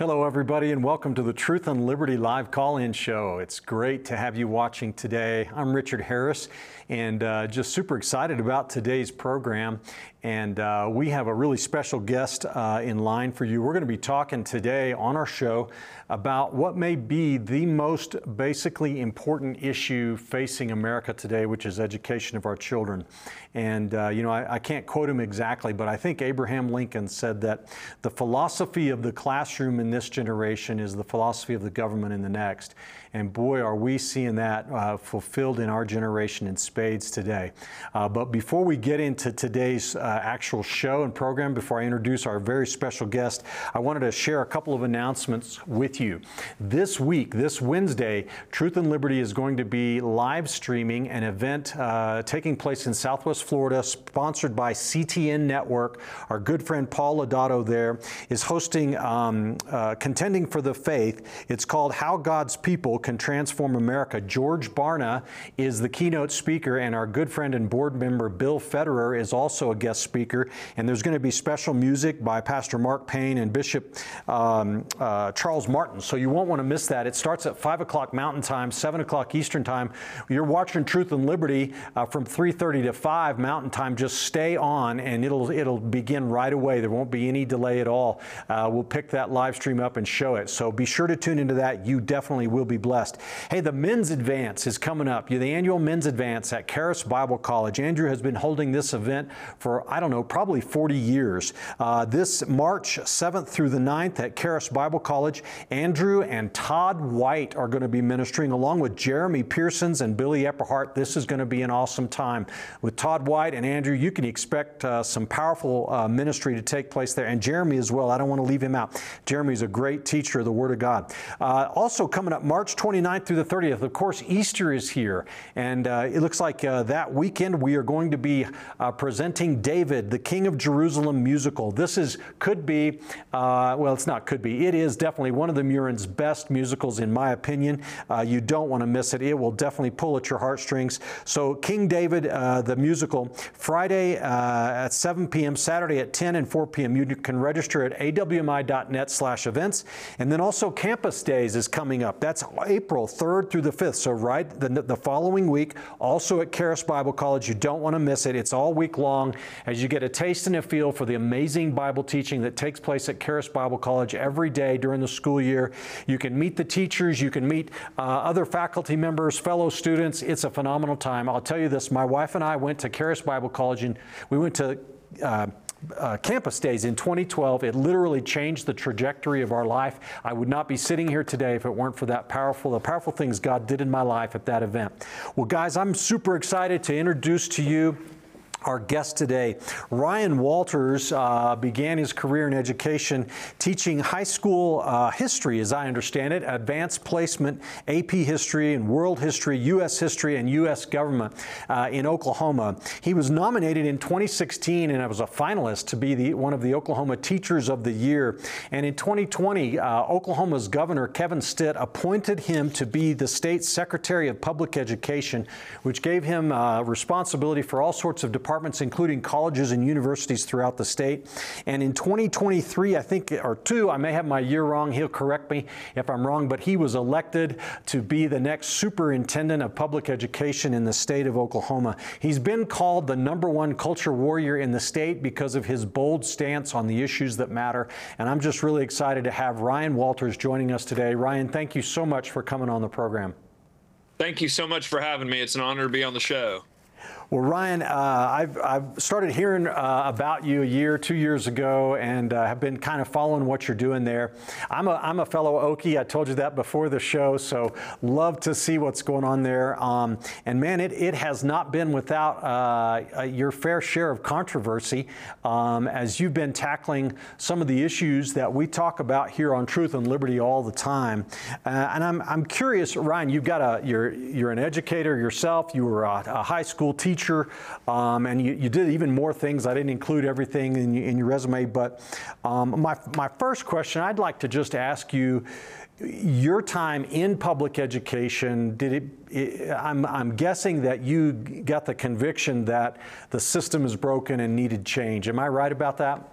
Hello, everybody, and welcome to the Truth and Liberty live call in show. It's great to have you watching today. I'm Richard Harris, and uh, just super excited about today's program. And uh, we have a really special guest uh, in line for you. We're going to be talking today on our show about what may be the most basically important issue facing America today, which is education of our children. And, uh, you know, I, I, can't quote him exactly, but I think Abraham Lincoln said that the philosophy of the classroom in this generation is the philosophy of the government in the next. And boy, are we seeing that uh, fulfilled in our generation in spades today. Uh, but before we get into today's uh, actual show and program, before I introduce our very special guest, I wanted to share a couple of announcements with you. This week, this Wednesday, Truth and Liberty is going to be live streaming an event uh, taking place in Southwest Florida, sponsored by CTN Network. Our good friend Paul Lodato there is hosting um, uh, Contending for the Faith. It's called How God's People Can Transform America. George Barna is the keynote speaker, and our good friend and board member Bill Federer is also a guest speaker. And there's going to be special music by Pastor Mark Payne and Bishop um, uh, Charles Martin. So you won't want to miss that. It starts at 5 o'clock Mountain Time, 7 o'clock Eastern Time. You're watching Truth and Liberty uh, from 3.30 to 5 Mountain Time. Just stay on, and it'll, it'll begin right away. There won't be any delay at all. Uh, we'll pick that live stream up and show it. So be sure to tune into that. You definitely will be blessed blessed. Hey, the men's advance is coming up. The annual men's advance at Charis Bible College. Andrew has been holding this event for, I don't know, probably 40 years. Uh, this March 7th through the 9th at Charis Bible College, Andrew and Todd White are going to be ministering along with Jeremy Pearsons and Billy Epperhart. This is going to be an awesome time. With Todd White and Andrew, you can expect uh, some powerful uh, ministry to take place there. And Jeremy as well. I don't want to leave him out. Jeremy's a great teacher of the Word of God. Uh, also coming up March 29th through the 30th. Of course, Easter is here, and uh, it looks like uh, that weekend we are going to be uh, presenting David, the King of Jerusalem musical. This is could be, uh, well, it's not could be. It is definitely one of the Murin's best musicals, in my opinion. Uh, you don't want to miss it. It will definitely pull at your heartstrings. So, King David, uh, the musical, Friday at 7 p.m., Saturday at 10 and 4 p.m. You can register at awmi.net/events, and then also Campus Days is coming up. That's April 3rd through the 5th. So, right the, the following week, also at Charis Bible College. You don't want to miss it. It's all week long as you get a taste and a feel for the amazing Bible teaching that takes place at Charis Bible College every day during the school year. You can meet the teachers, you can meet uh, other faculty members, fellow students. It's a phenomenal time. I'll tell you this my wife and I went to Charis Bible College and we went to uh, uh, campus days in 2012. It literally changed the trajectory of our life. I would not be sitting here today if it weren't for that powerful, the powerful things God did in my life at that event. Well, guys, I'm super excited to introduce to you our guest today. Ryan Walters uh, began his career in education teaching high school uh, history, as I understand it, advanced placement, AP history, and world history, U.S. history, and U.S. government uh, in Oklahoma. He was nominated in 2016 and was a finalist to be the, one of the Oklahoma Teachers of the Year. And in 2020, uh, Oklahoma's Governor Kevin Stitt appointed him to be the state's Secretary of Public Education, which gave him uh, responsibility for all sorts of departments departments, including colleges and universities throughout the state. And in 2023, I think, or two, I may have my year wrong. He'll correct me if I'm wrong, but he was elected to be the next superintendent of public education in the state of Oklahoma. He's been called the number one culture warrior in the state because of his bold stance on the issues that matter. And I'm just really excited to have Ryan Walters joining us today. Ryan, thank you so much for coming on the program. Thank you so much for having me. It's an honor to be on the show. Well, Ryan, uh, I've, I've started hearing uh, about you a year, two years ago, and uh, have been kind of following what you're doing there. I'm a, I'm a fellow Okie. I told you that before the show, so love to see what's going on there. Um, and man, it, it has not been without uh, your fair share of controversy um, as you've been tackling some of the issues that we talk about here on Truth and Liberty all the time. Uh, and I'm, I'm curious, Ryan, you've got a, you're, you're an educator yourself. You were a, a high school teacher teacher, um, and you, you, did even more things. I didn't include everything in, in your resume, but um, my, my first question, I'd like to just ask you, your time in public education, did it, it, I'm, I'm guessing that you got the conviction that the system is broken and needed change. Am I right about that?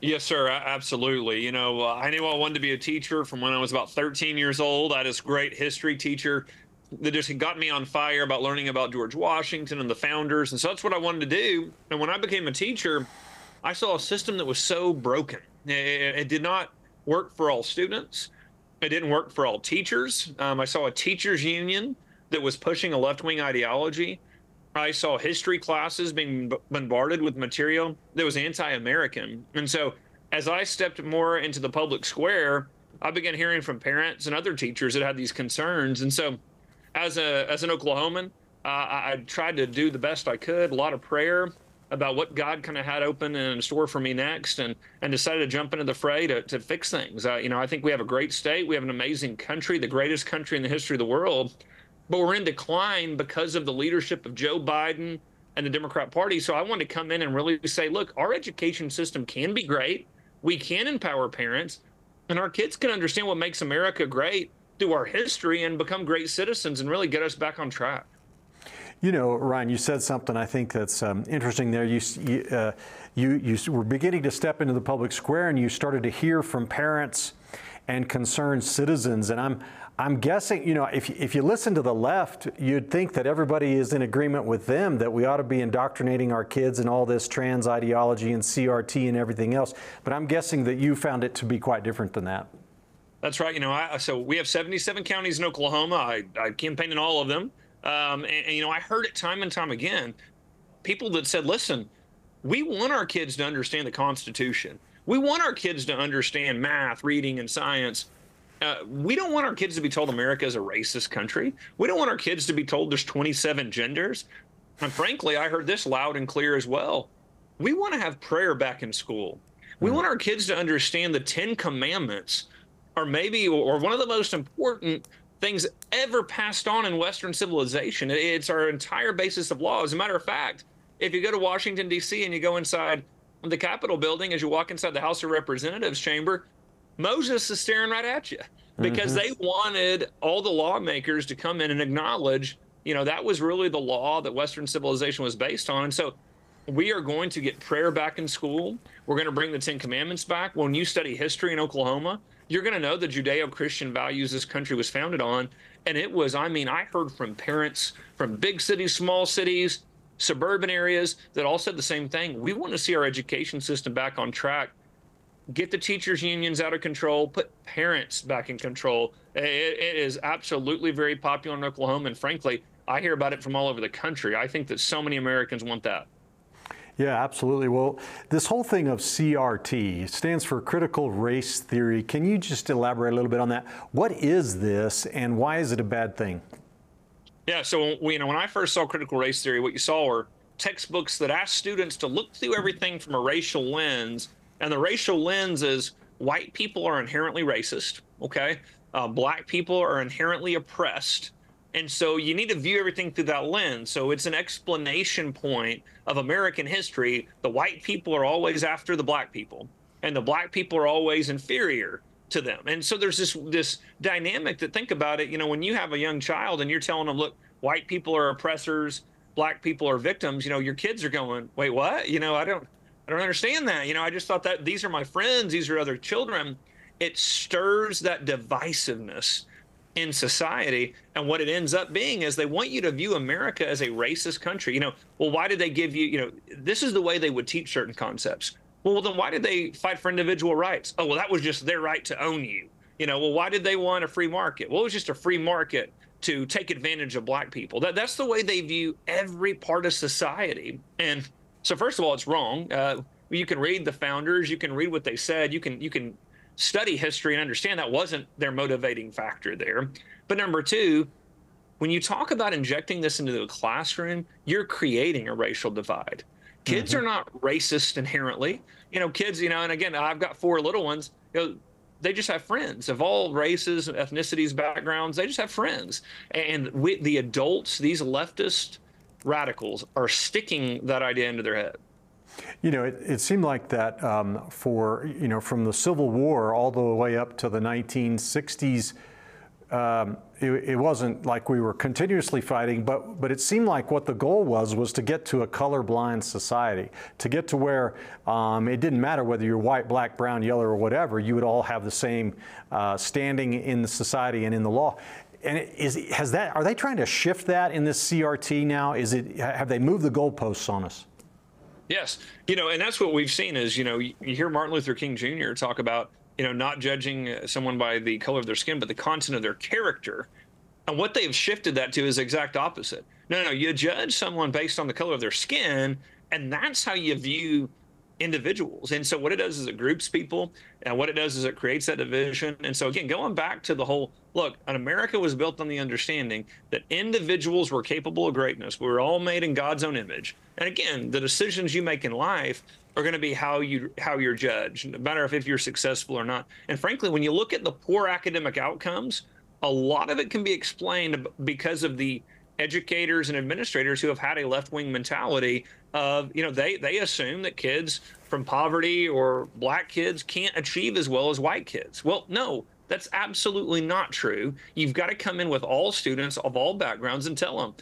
Yes, sir. Absolutely. You know, uh, I knew I wanted to be a teacher from when I was about 13 years old. I had this great history teacher that just had got me on fire about learning about George Washington and the founders. And so that's what I wanted to do. And when I became a teacher, I saw a system that was so broken. It, it did not work for all students. It didn't work for all teachers. Um, I saw a teachers union that was pushing a left wing ideology. I saw history classes being bombarded with material that was anti American. And so as I stepped more into the public square, I began hearing from parents and other teachers that had these concerns. And so as a as an Oklahoman, uh, I, I, tried to do the best I could. A lot of prayer about what God kind of had open and in store for me next, and and decided to jump into the fray to to fix things. Uh, you know, I think we have a great state. We have an amazing country, the greatest country in the history of the world, but we're in decline because of the leadership of Joe Biden and the Democrat Party. So I wanted to come in and really say, look, our education system can be great. We can empower parents, and our kids can understand what makes America great through our history and become great citizens and really get us back on track. You know, Ryan, you said something I think that's um, interesting there. You, you, uh, you, you were beginning to step into the public square and you started to hear from parents and concerned citizens. And I'm, I'm guessing, you know, if, if you listen to the left, you'd think that everybody is in agreement with them that we ought to be indoctrinating our kids in all this trans ideology and CRT and everything else. But I'm guessing that you found it to be quite different than that. That's right. You know, I, so we have 77 counties in Oklahoma. I, I campaigned in all of them. Um, and, and, you know, I heard it time and time again. People that said, listen, we want our kids to understand the Constitution. We want our kids to understand math, reading, and science. Uh, we don't want our kids to be told America is a racist country. We don't want our kids to be told there's 27 genders. And frankly, I heard this loud and clear as well. We want to have prayer back in school. We mm. want our kids to understand the Ten Commandments or maybe or one of the most important things ever passed on in Western civilization. It's our entire basis of law. As a matter of fact, if you go to Washington, D.C., and you go inside the Capitol building, as you walk inside the House of Representatives chamber, Moses is staring right at you because mm-hmm. they wanted all the lawmakers to come in and acknowledge, you know, that was really the law that Western civilization was based on. And so we are going to get prayer back in school. We're going to bring the Ten Commandments back. When you study history in Oklahoma, you're going to know the Judeo Christian values this country was founded on. And it was, I mean, I heard from parents from big cities, small cities, suburban areas that all said the same thing. We want to see our education system back on track, get the teachers' unions out of control, put parents back in control. it, it is absolutely very popular in Oklahoma. And frankly, I hear about it from all over the country. I think that so many Americans want that. Yeah, absolutely. Well, this whole thing of CRT stands for critical race theory. Can you just elaborate a little bit on that? What is this and why is it a bad thing? Yeah, so you know, when I first saw critical race theory, what you saw were textbooks that asked students to look through everything from a racial lens, and the racial lens is white people are inherently racist, okay? Uh, black people are inherently oppressed, and so you need to view everything through that lens. So it's an explanation point of American history. The white people are always after the black people, and the black people are always inferior to them. And so there's this this dynamic that think about it, you know, when you have a young child and you're telling them, look, white people are oppressors, black people are victims, you know, your kids are going, wait, what? You know, I don't I don't understand that. You know, I just thought that these are my friends, these are other children. It stirs that divisiveness in society. And what it ends up being is they want you to view America as a racist country. You know, well, why did they give you, you know, this is the way they would teach certain concepts. Well, then why did they fight for individual rights? Oh, well, that was just their right to own you. You know, well, why did they want a free market? Well, it was just a free market to take advantage of black people. That that's the way they view every part of society. And so, first of all, it's wrong. Uh, you can read the founders, you can read what they said, you can you can study history and understand that wasn't their motivating factor there. But number two, when you talk about injecting this into the classroom, you're creating a racial divide. Kids mm-hmm. are not racist inherently. You know, kids, you know, and again, I've got four little ones. You know, they just have friends of all races, ethnicities, backgrounds. They just have friends. And we, the adults, these leftist radicals, are sticking that idea into their head. You know, it, it seemed like that um, for, you know, from the Civil War all the way up to the 1960s, um, it, it, wasn't like we were continuously fighting, but, but it seemed like what the goal was was to get to a colorblind society, to get to where um, it didn't matter whether you're white, black, brown, yellow, or whatever, you would all have the same uh, standing in the society and in the law. And is, has that, are they trying to shift that in this CRT now? Is it, have they moved the goalposts on us? Yes. You know, and that's what we've seen is, you know, you hear Martin Luther King Jr. talk about you know, not judging uh, someone by the color of their skin, but the content of their character. And what they've shifted that to is exact opposite. No, no, you judge someone based on the color of their skin, and that's how you view individuals. And so what it does is it groups people, and what it does is it creates that division. And so again, going back to the whole look, an America was built on the understanding that individuals were capable of greatness. We were all made in God's own image. And again, the decisions you make in life are going to be how you how you're judged, no matter if, if you're successful or not. And frankly, when you look at the poor academic outcomes, a lot of it can be explained because of the educators and administrators who have had a left-wing mentality of you know they they assume that kids from poverty or black kids can't achieve as well as white kids. Well, no, that's absolutely not true. You've got to come in with all students of all backgrounds and tell them,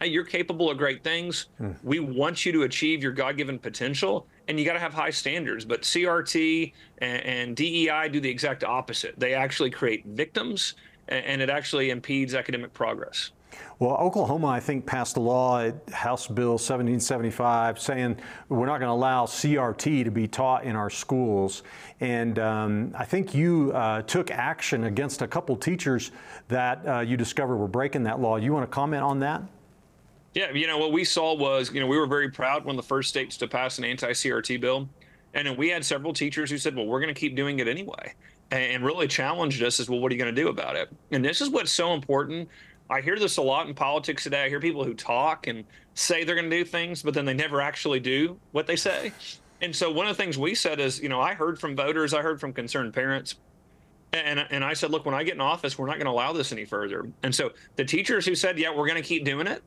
hey, you're capable of great things. Hmm. We want you to achieve your God given potential, and you got to have high standards. But CRT and, and, DEI do the exact opposite. They actually create victims, and, and it actually impedes academic progress. Well, Oklahoma, I think, passed a law, House Bill 1775, saying we're not going to allow CRT to be taught in our schools. And um, I think you uh, took action against a couple teachers that uh, you discovered were breaking that law. You want to comment on that? Yeah, you know, what we saw was, you know, we were very proud of the first states to pass an anti CRT bill. And then we had several teachers who said, well, we're going to keep doing it anyway. And really challenged us as, well, what are you going to do about it? And this is what's so important. I hear this a lot in politics today. I hear people who talk and say they're going to do things, but then they never actually do what they say. And so one of the things we said is, you know, I heard from voters, I heard from concerned parents. And, and I said, look, when I get in office, we're not going to allow this any further. And so the teachers who said, yeah, we're going to keep doing it,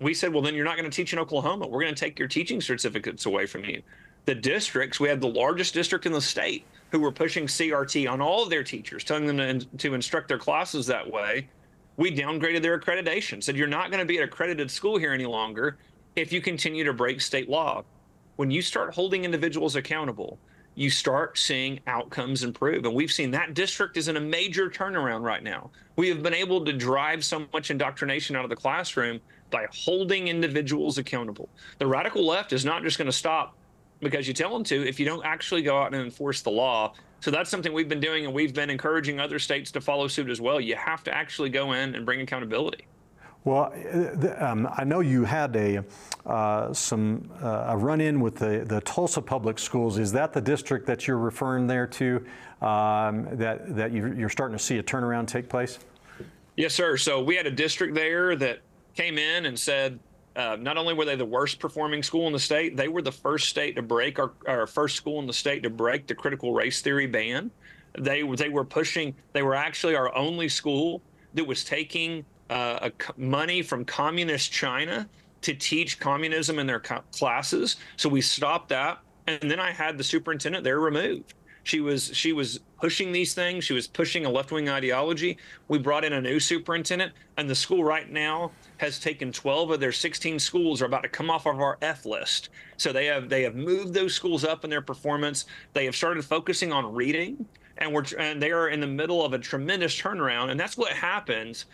we said, well, then you're not going to teach in Oklahoma. We're going to take your teaching certificates away from you. The districts, we had the largest district in the state who were pushing CRT on all of their teachers, telling them to, to instruct their classes that way. We downgraded their accreditation, said you're not going to be an accredited school here any longer if you continue to break state law. When you start holding individuals accountable, you start seeing outcomes improve. And we've seen that district is in a major turnaround right now. We have been able to drive so much indoctrination out of the classroom by holding individuals accountable. The radical left is not just going to stop because you tell them to if you don't actually go out and enforce the law. So that's something we've been doing, and we've been encouraging other states to follow suit as well. You have to actually go in and bring accountability. Well, um, I know you had a uh, some uh, a run-in with the, the Tulsa Public Schools. Is that the district that you're referring there to? Um, that that you're starting to see a turnaround take place? Yes, sir. So we had a district there that came in and said uh, not only were they the worst performing school in the state, they were the first state to break our, our first school in the state to break the critical race theory ban. They they were pushing. They were actually our only school that was taking uh, money from communist China to teach communism in their co- classes. So we stopped that, and then I had the superintendent there removed. She was she was pushing these things. She was pushing a left wing ideology. We brought in a new superintendent, and the school right now has taken 12 of their 16 schools are about to come off of our F list. So they have they have moved those schools up in their performance. They have started focusing on reading, and we're and they are in the middle of a tremendous turnaround. And that's what happens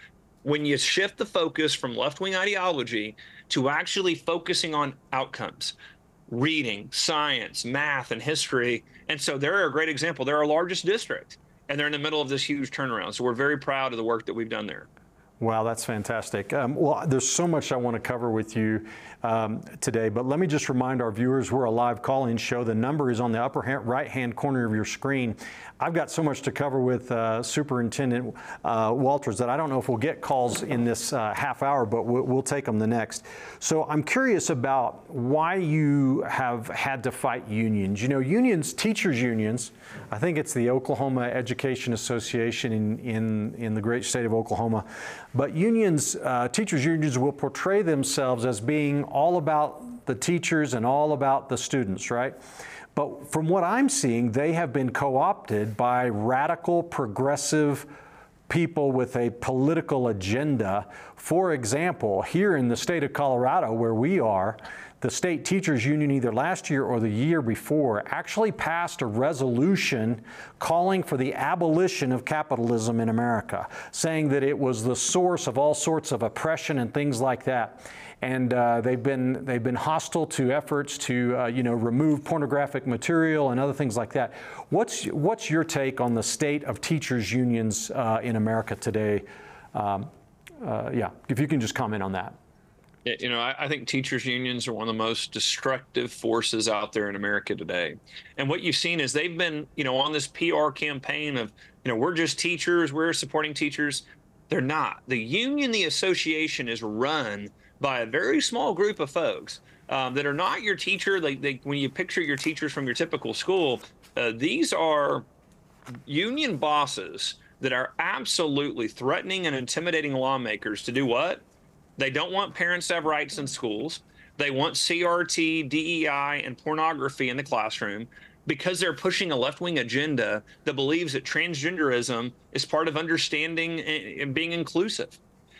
when you shift the focus from left wing ideology to actually focusing on outcomes reading, science, math, and history. And so they're a great example. They're our largest district, and they're in the middle of this huge turnaround. So we're very proud of the work that we've done there. Wow, that's fantastic. Um, well, there's so much I want to cover with you um, today, but let me just remind our viewers we're a live call in show. The number is on the upper right hand corner of your screen. I've got so much to cover with uh, Superintendent uh, Walters that I don't know if we'll get calls in this uh, half hour, but we'll, we'll, take them the next. So I'm curious about why you have had to fight unions. You know, unions, teachers' unions, I think it's the Oklahoma Education Association in, in, in the great state of Oklahoma, but unions, uh, teachers' unions will portray themselves as being all about the teachers and all about the students, right? But from what I'm seeing, they have been co opted by radical, progressive people with a political agenda. For example, here in the state of Colorado, where we are, the state teachers union either last year or the year before actually passed a resolution calling for the abolition of capitalism in America, saying that it was the source of all sorts of oppression and things like that and uh, they've been they've been hostile to efforts to uh, you know remove pornographic material and other things like that. What's what's your take on the state of teachers unions uh, in America today? Um, uh, yeah, if you can just comment on that. You know, I, I, think teachers unions are one of the most destructive forces out there in America today. And what you've seen is they've been, you know, on this PR campaign of, you know, we're just teachers, we're supporting teachers. They're not. The union, the association is run by a very small group of folks um, that are not your teacher. Like they, when you picture your teachers from your typical school, uh, these are union bosses that are absolutely threatening and intimidating lawmakers to do what? They don't want parents to have rights in schools. They want CRT, DEI, and pornography in the classroom because they're pushing a left wing agenda that believes that transgenderism is part of understanding and being inclusive.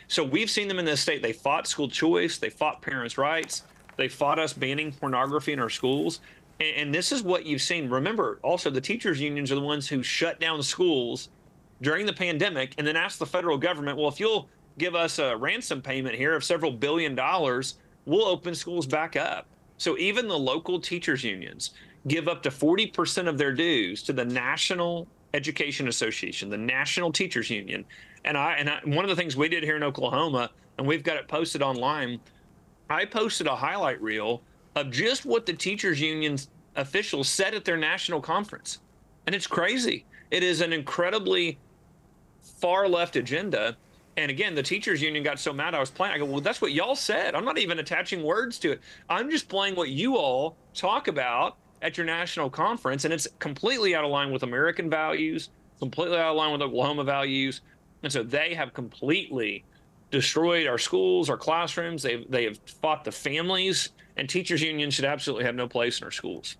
So we've seen them in this state. They fought school choice, they fought parents' rights, they fought us banning pornography in our schools. And, and this is what you've seen. Remember, also, the teachers' unions are the ones who shut down schools during the pandemic and then asked the federal government, well, if you'll give us a ransom payment here of several billion dollars, we'll open schools back up. So even the local teachers' unions give up to 40% of their dues to the National Education Association, the National Teachers Union. And I and I, one of the things we did here in Oklahoma, and we've got it posted online. I posted a highlight reel of just what the teachers unions officials said at their national conference, and it's crazy. It is an incredibly far left agenda. And again, the teachers union got so mad I was playing. I go, well, that's what y'all said. I'm not even attaching words to it. I'm just playing what you all talk about at your national conference, and it's completely out of line with American values, completely out of line with Oklahoma values. And so they have completely destroyed our schools, our classrooms. They they have fought the families, and teachers unions should absolutely have no place in our schools.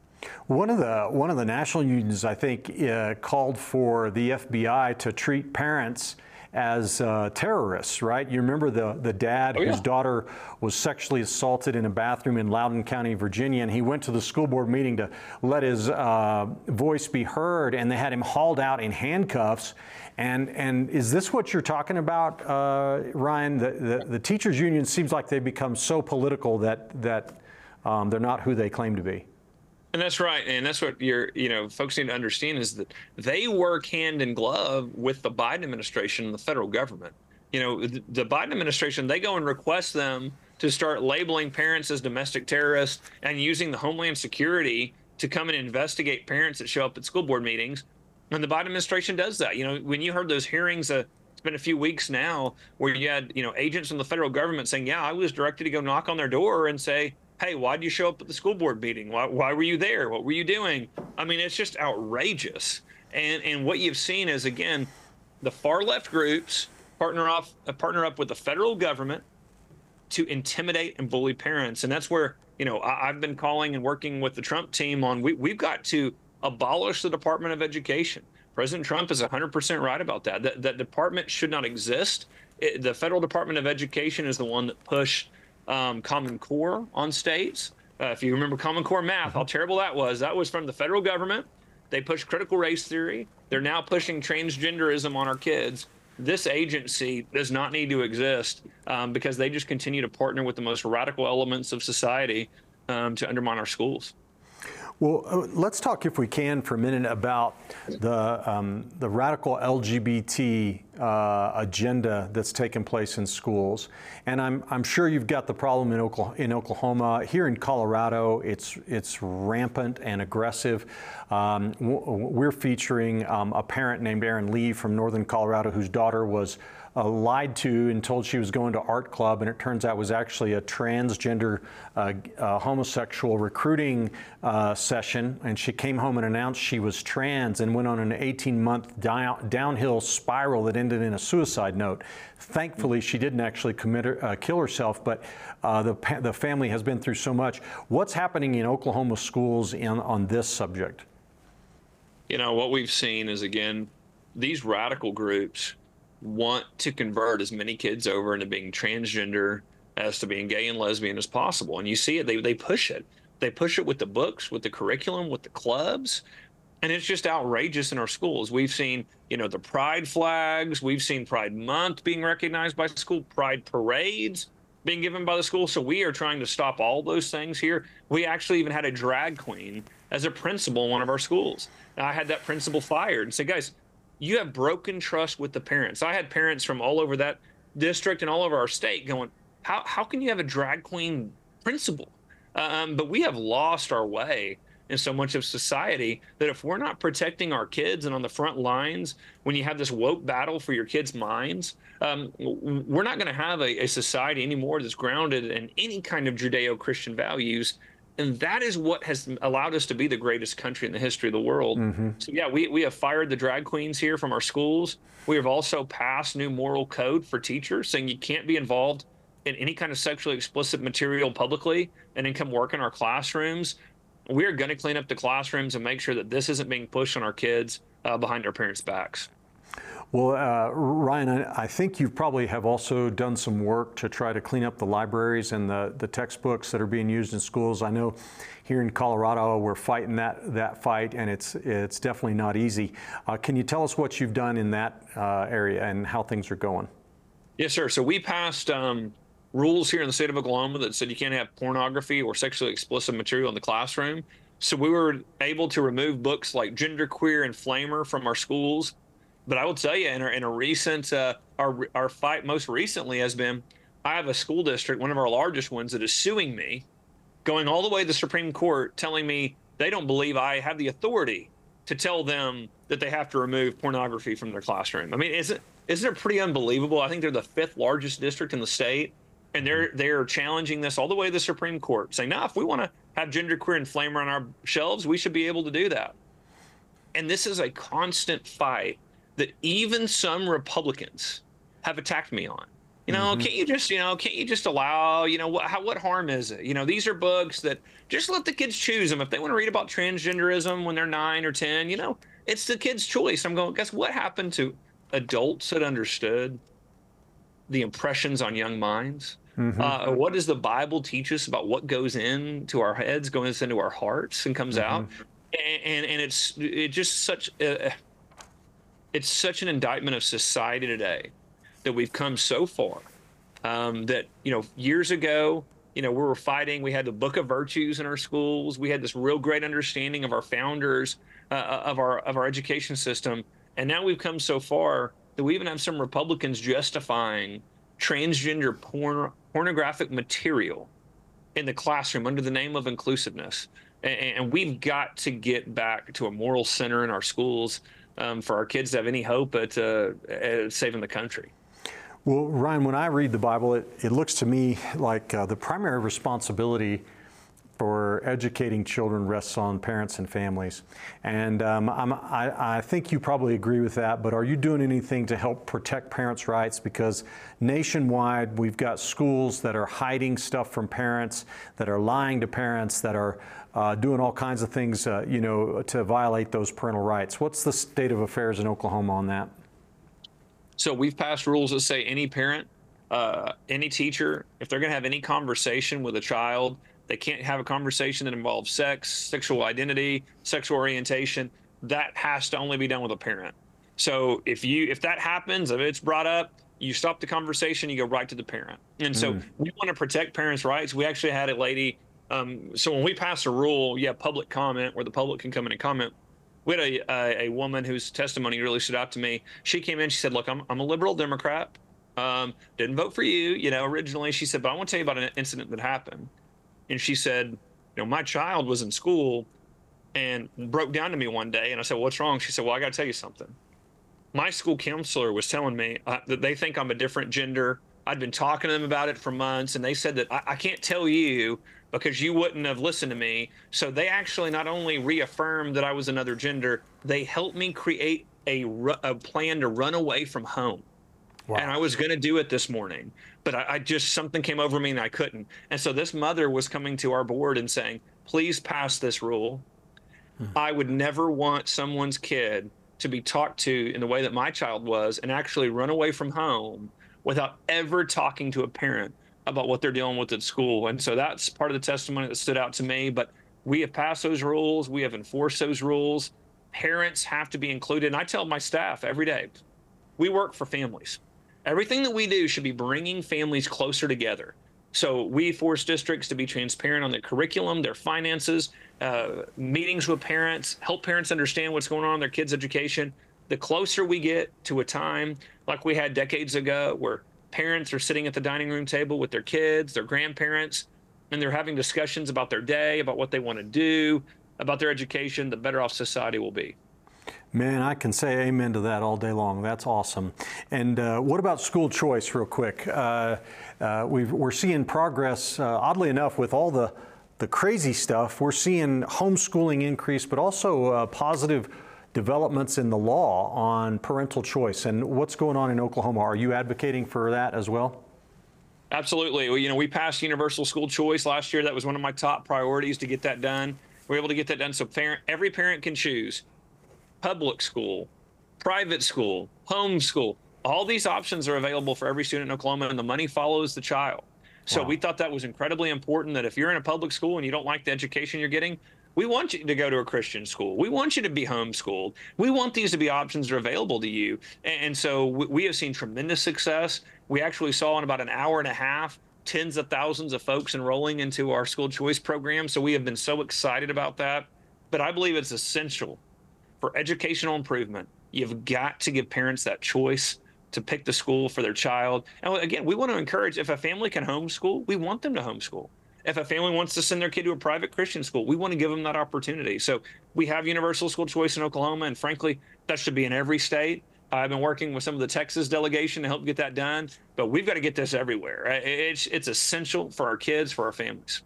One of the one of the national unions, I think, uh, called for the FBI to treat parents as uh, terrorists, right? You remember the, the dad oh, yeah. whose daughter was sexually assaulted in a bathroom in Loudoun County, Virginia, and he went to the school board meeting to let his uh, voice be heard, and they had him hauled out in handcuffs. And, and is this what you're talking about, uh, Ryan? The, the, the, teachers' union seems like they've become so political that, that um, they're not who they claim to be. And that's right, and that's what you're, you know, folks need to understand is that they work hand in glove with the Biden administration and the federal government. You know, the, Biden administration they go and request them to start labeling parents as domestic terrorists and using the Homeland Security to come and investigate parents that show up at school board meetings. And the Biden administration does that. You know, when you heard those hearings, uh, it's been a few weeks now, where you had, you know, agents from the federal government saying, "Yeah, I was directed to go knock on their door and say." Hey, why did you show up at the school board meeting? Why, why were you there? What were you doing? I mean, it's just outrageous. And and what you've seen is again, the far left groups partner off uh, partner up with the federal government to intimidate and bully parents, and that's where you know I, have been calling and working with the Trump team on we we've got to abolish the Department of Education. President Trump is 100% right about that. That, that department should not exist. It, the federal Department of Education is the one that pushed um, Common Core on states. Uh, if you remember Common Core math, how terrible that was. That was from the federal government. They pushed critical race theory. They're now pushing transgenderism on our kids. This agency does not need to exist um, because they just continue to partner with the most radical elements of society um, to undermine our schools. Well, uh, let's talk, if we can, for a minute about the, um, the radical LGBT uh, agenda that's taken place in schools. And I'm, I'm sure you've got the problem in Oklahoma, in Oklahoma. Here in Colorado, it's, it's rampant and aggressive. Um, we're featuring um, a parent named Erin Lee from Northern Colorado whose daughter was uh, lied to and told she was going to art club, and it turns out was actually a transgender uh, uh, homosexual recruiting uh, session. And she came home and announced she was trans and went on an 18-month down, downhill spiral that ended in a suicide note. Thankfully, she didn't actually commit uh, kill herself, but uh, the the family has been through so much. What's happening in Oklahoma schools in, on this subject? You know what we've seen is again these radical groups want to convert as many kids over into being transgender as to being gay and lesbian as possible. And you see it, they, they push it. They push it with the books, with the curriculum, with the clubs. And it's just outrageous in our schools. We've seen, you know, the pride flags. We've seen Pride Month being recognized by school, pride parades being given by the school. So we are trying to stop all those things here. We actually even had a drag queen as a principal in one of our schools. And I had that principal fired and said, guys, you have broken trust with the parents. I had parents from all over that district and all over our state going, how, how can you have a drag queen principal? Um, but we have lost our way in so much of society that if we're not protecting our kids and on the front lines, when you have this woke battle for your kids' minds, um, we're not going to have a, a society anymore that's grounded in any kind of Judeo Christian values and that is what has allowed us to be the greatest country in the history of the world. Mm-hmm. So yeah, we, we have fired the drag queens here from our schools. We have also passed new moral code for teachers saying you can't be involved in any kind of sexually explicit material publicly and then come work in our classrooms. We are going to clean up the classrooms and make sure that this isn't being pushed on our kids uh, behind our parents' backs. Well, uh, Ryan, I, I, think you probably have also done some work to try to clean up the libraries and the, the textbooks that are being used in schools. I know here in Colorado we're fighting that, that fight, and it's, it's definitely not easy. Uh, can you tell us what you've done in that uh, area and how things are going? Yes, sir. So we passed um, rules here in the state of Oklahoma that said you can't have pornography or sexually explicit material in the classroom. So we were able to remove books like Genderqueer and Flamer from our schools but I will tell you, in a, in a recent, uh, our our fight most recently has been, I have a school district, one of our largest ones, that is suing me, going all the way to the Supreme Court, telling me they don't believe I have the authority to tell them that they have to remove pornography from their classroom. I mean, isn't isn't it pretty unbelievable? I think they're the fifth largest district in the state, and they're mm-hmm. they're challenging this all the way to the Supreme Court, saying, "No, if we want to have genderqueer and flamer on our shelves, we should be able to do that." And this is a constant fight that even some Republicans have attacked me on. You know, mm-hmm. can't you just, you know, can't you just allow, you know, what, how, what harm is it? You know, these are books that just let the kids choose them. If they want to read about transgenderism when they're nine or 10, you know, it's the kid's choice. I'm going, guess what happened to adults that understood the impressions on young minds? Mm-hmm. Uh, what does the Bible teach us about what goes into our heads, goes into our hearts, and comes mm-hmm. out? And, and, and it's it just such a, it's such an indictment of society today that we've come so far um, that you know years ago you know we were fighting we had the book of virtues in our schools we had this real great understanding of our founders uh, uh, of our of our education system. And now we've come so far that we even have some republicans justifying transgender porn, pornographic material in the classroom under the name of inclusiveness. And, and we've got to get back to a moral center in our schools um, for our kids to have any hope at, uh, at saving the country. Well, Ryan, when I read the Bible, it, it looks to me like uh, the primary responsibility for educating children rests on parents and families. And um, I, I think you probably agree with that, but are you doing anything to help protect parents' rights? Because nationwide, we've got schools that are hiding stuff from parents, that are lying to parents, that are uh, doing all kinds of things, uh, you know, to violate those parental rights. What's the state of affairs in Oklahoma on that? So we've passed rules that say any parent, uh, any teacher, if they're going to have any conversation with a child they can't have a conversation that involves sex, sexual identity, sexual orientation. That has to only be done with a parent. So if you if that happens, if it's brought up, you stop the conversation, you go right to the parent. And so mm. we want to protect parents' rights. We actually had a lady Um, so when we pass a rule, yeah, public comment where the public can come in and comment. We had a, a, a woman whose testimony really stood out to me. She came in, she said, "Look, I'm I'm a liberal Democrat. Um, didn't vote for you, you know, originally." She said, "But I want to tell you about an incident that happened." And she said, "You know, my child was in school and broke down to me one day, and I said, "What's wrong?" She said, "Well, I got to tell you something." My school counselor was telling me uh, that they think I'm a different gender. I'd been talking to them about it for months, and they said that I, I can't tell you because you wouldn't have listened to me. So they actually not only reaffirmed that I was another gender, they helped me create a, a plan to run away from home. Wow. And I was going to do it this morning, but I, I, just something came over me and I couldn't. And so this mother was coming to our board and saying, please pass this rule. Hmm. I would never want someone's kid to be talked to in the way that my child was and actually run away from home without ever talking to a parent about what they're dealing with at school. And so that's part of the testimony that stood out to me. But we have passed those rules, we have enforced those rules. Parents have to be included. And I tell my staff every day we work for families. Everything that we do should be bringing families closer together. So we force districts to be transparent on their curriculum, their finances, uh, meetings with parents, help parents understand what's going on in their kids' education. The closer we get to a time like we had decades ago, where parents are sitting at the dining room table with their kids, their grandparents, and they're having discussions about their day, about what they want to do, about their education, the better off society will be. Man, I can say amen to that all day long. That's awesome. And uh, what about school choice, real quick? Uh, uh, we are seeing progress, uh, oddly enough, with all the, the crazy stuff. We're seeing homeschooling increase, but also uh, positive developments in the law on parental choice and what's going on in Oklahoma. Are you advocating for that as well? Absolutely. Well, you know, we passed universal school choice last year. That was one of my top priorities to get that done. We are able to get that done so parent, every parent can choose public school, private school, home school. All these options are available for every student in Oklahoma, and the money follows the child. So wow. we thought that was incredibly important that if you're in a public school and you don't like the education you're getting, we want you to go to a Christian school. We want you to be homeschooled. We want these to be options that are available to you. And so we have seen tremendous success. We actually saw in about an hour and a half tens of thousands of folks enrolling into our school choice program. So we have been so excited about that. But I believe it's essential for educational improvement. You've got to give parents that choice to pick the school for their child. And again, we want to encourage if a family can homeschool, we want them to homeschool. If a family wants to send their kid to a private Christian school, we want to give them that opportunity. So we have universal school choice in Oklahoma, and frankly, that should be in every state. I've been working with some of the Texas delegation to help get that done, but we've got to get this everywhere. It's it's essential for our kids, for our families.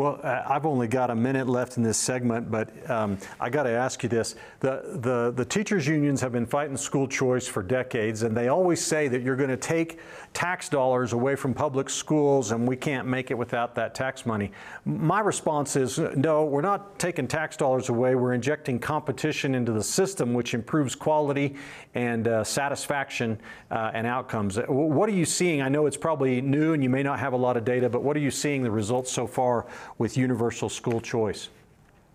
Well, uh, I've only got a minute left in this segment, but um, I got to ask you this. The, the, the teachers' unions have been fighting school choice for decades, and they always say that you're going to take tax dollars away from public schools and we can't make it without that tax money. My response is no, we're not taking tax dollars away. We're injecting competition into the system, which improves quality and uh, satisfaction uh, and outcomes. What are you seeing? I know it's probably new and you may not have a lot of data, but what are you seeing the results so far with universal school choice?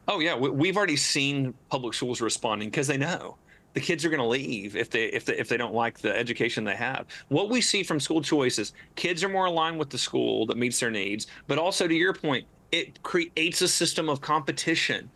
Oh yeah, we've already seen public schools responding because they know the kids are going to leave if they if they if they don't like the education they have. What we see from school choice is kids are more aligned with the school that meets their needs, but also to your point, it creates a system of competition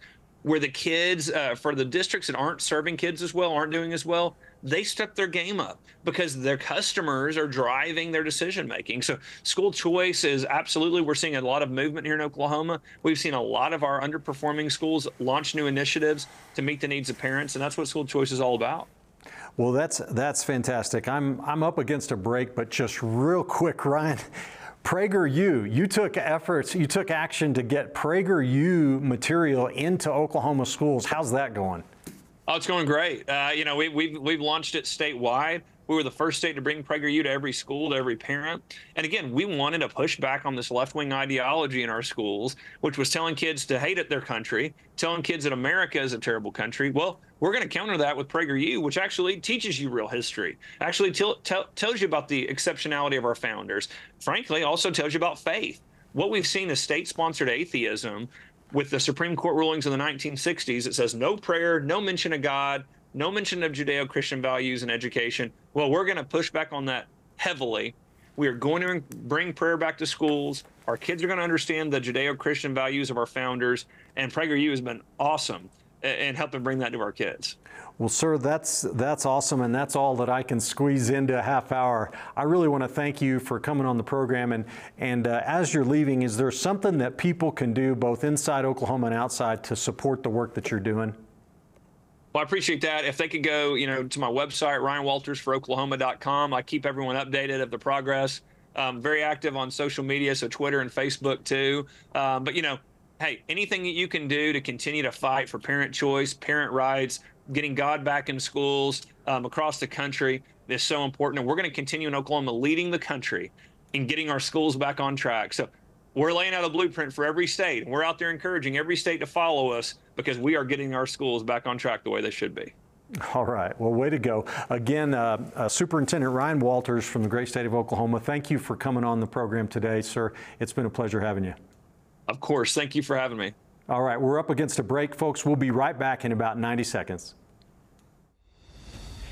where the kids uh, for the districts that aren't serving kids as well, aren't doing as well, they step their game up because their customers are driving their decision making. So school choice is absolutely we're seeing a lot of movement here in Oklahoma. We've seen a lot of our underperforming schools launch new initiatives to meet the needs of parents, and that's what school choice is all about. Well, that's that's fantastic. I'm I'm up against a break, but just real quick, Ryan. PragerU, you took efforts, you took action to get PragerU material into Oklahoma schools. How's that going? Oh, it's going great. Uh, you know, we, we've we've launched it statewide. We were the first state to bring PragerU to every school, to every parent. And again, we wanted to push back on this left wing ideology in our schools, which was telling kids to hate at their country, telling kids that America is a terrible country. Well, we're going to counter that with PragerU, which actually teaches you real history, actually tell, tell, tells you about the exceptionality of our founders. Frankly, also tells you about faith. What we've seen is state sponsored atheism with the Supreme Court rulings in the 1960s, it says no prayer, no mention of God, no mention of Judeo Christian values in education. Well, we're going to push back on that heavily. We are going to bring prayer back to schools. Our kids are going to understand the Judeo-Christian values of our founders, and PragerU has been awesome in helping bring that to our kids. Well, sir, that's that's awesome, and that's all that I can squeeze into a half hour. I really want to thank you for coming on the program. And and uh, as you're leaving, is there something that people can do both inside Oklahoma and outside to support the work that you're doing? Well, I appreciate that. If they could go, you know, to my website, ryanwaltersforoklahoma.com. I keep everyone updated of the progress. Um, very active on social media, so Twitter and Facebook too. Um, but you know, hey, anything that you can do to continue to fight for parent choice, parent rights, getting God back in schools um, across the country is so important. And we're going to continue in Oklahoma leading the country in getting our schools back on track. So we're laying out a blueprint for every state. We're out there encouraging every state to follow us because we are getting our schools back on track the way they should be. All right. Well, way to go. Again, uh, uh, Superintendent Ryan Walters from the great state of Oklahoma, thank you for coming on the program today, sir. It's been a pleasure having you. Of course. Thank you for having me. All right. We're up against a break, folks. We'll be right back in about 90 seconds.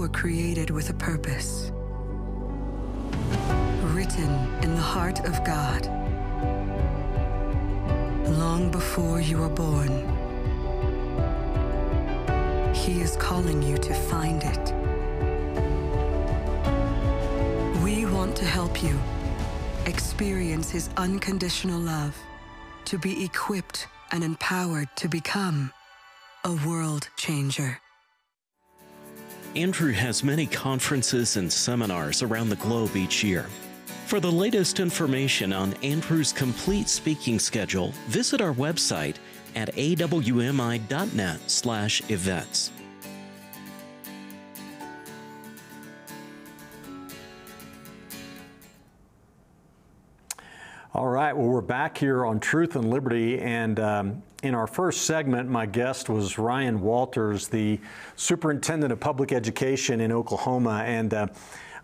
Were created with a purpose, written in the heart of God. Long before you were born, He is calling you to find it. We want to help you experience His unconditional love, to be equipped and empowered to become a world changer. Andrew has many conferences and seminars around the globe each year. For the latest information on Andrew's complete speaking schedule, visit our website at awmi.net/events. All right, well, we're back here on Truth and Liberty, and um, in our first segment, my guest was Ryan Walters, the Superintendent of Public Education in Oklahoma, and uh,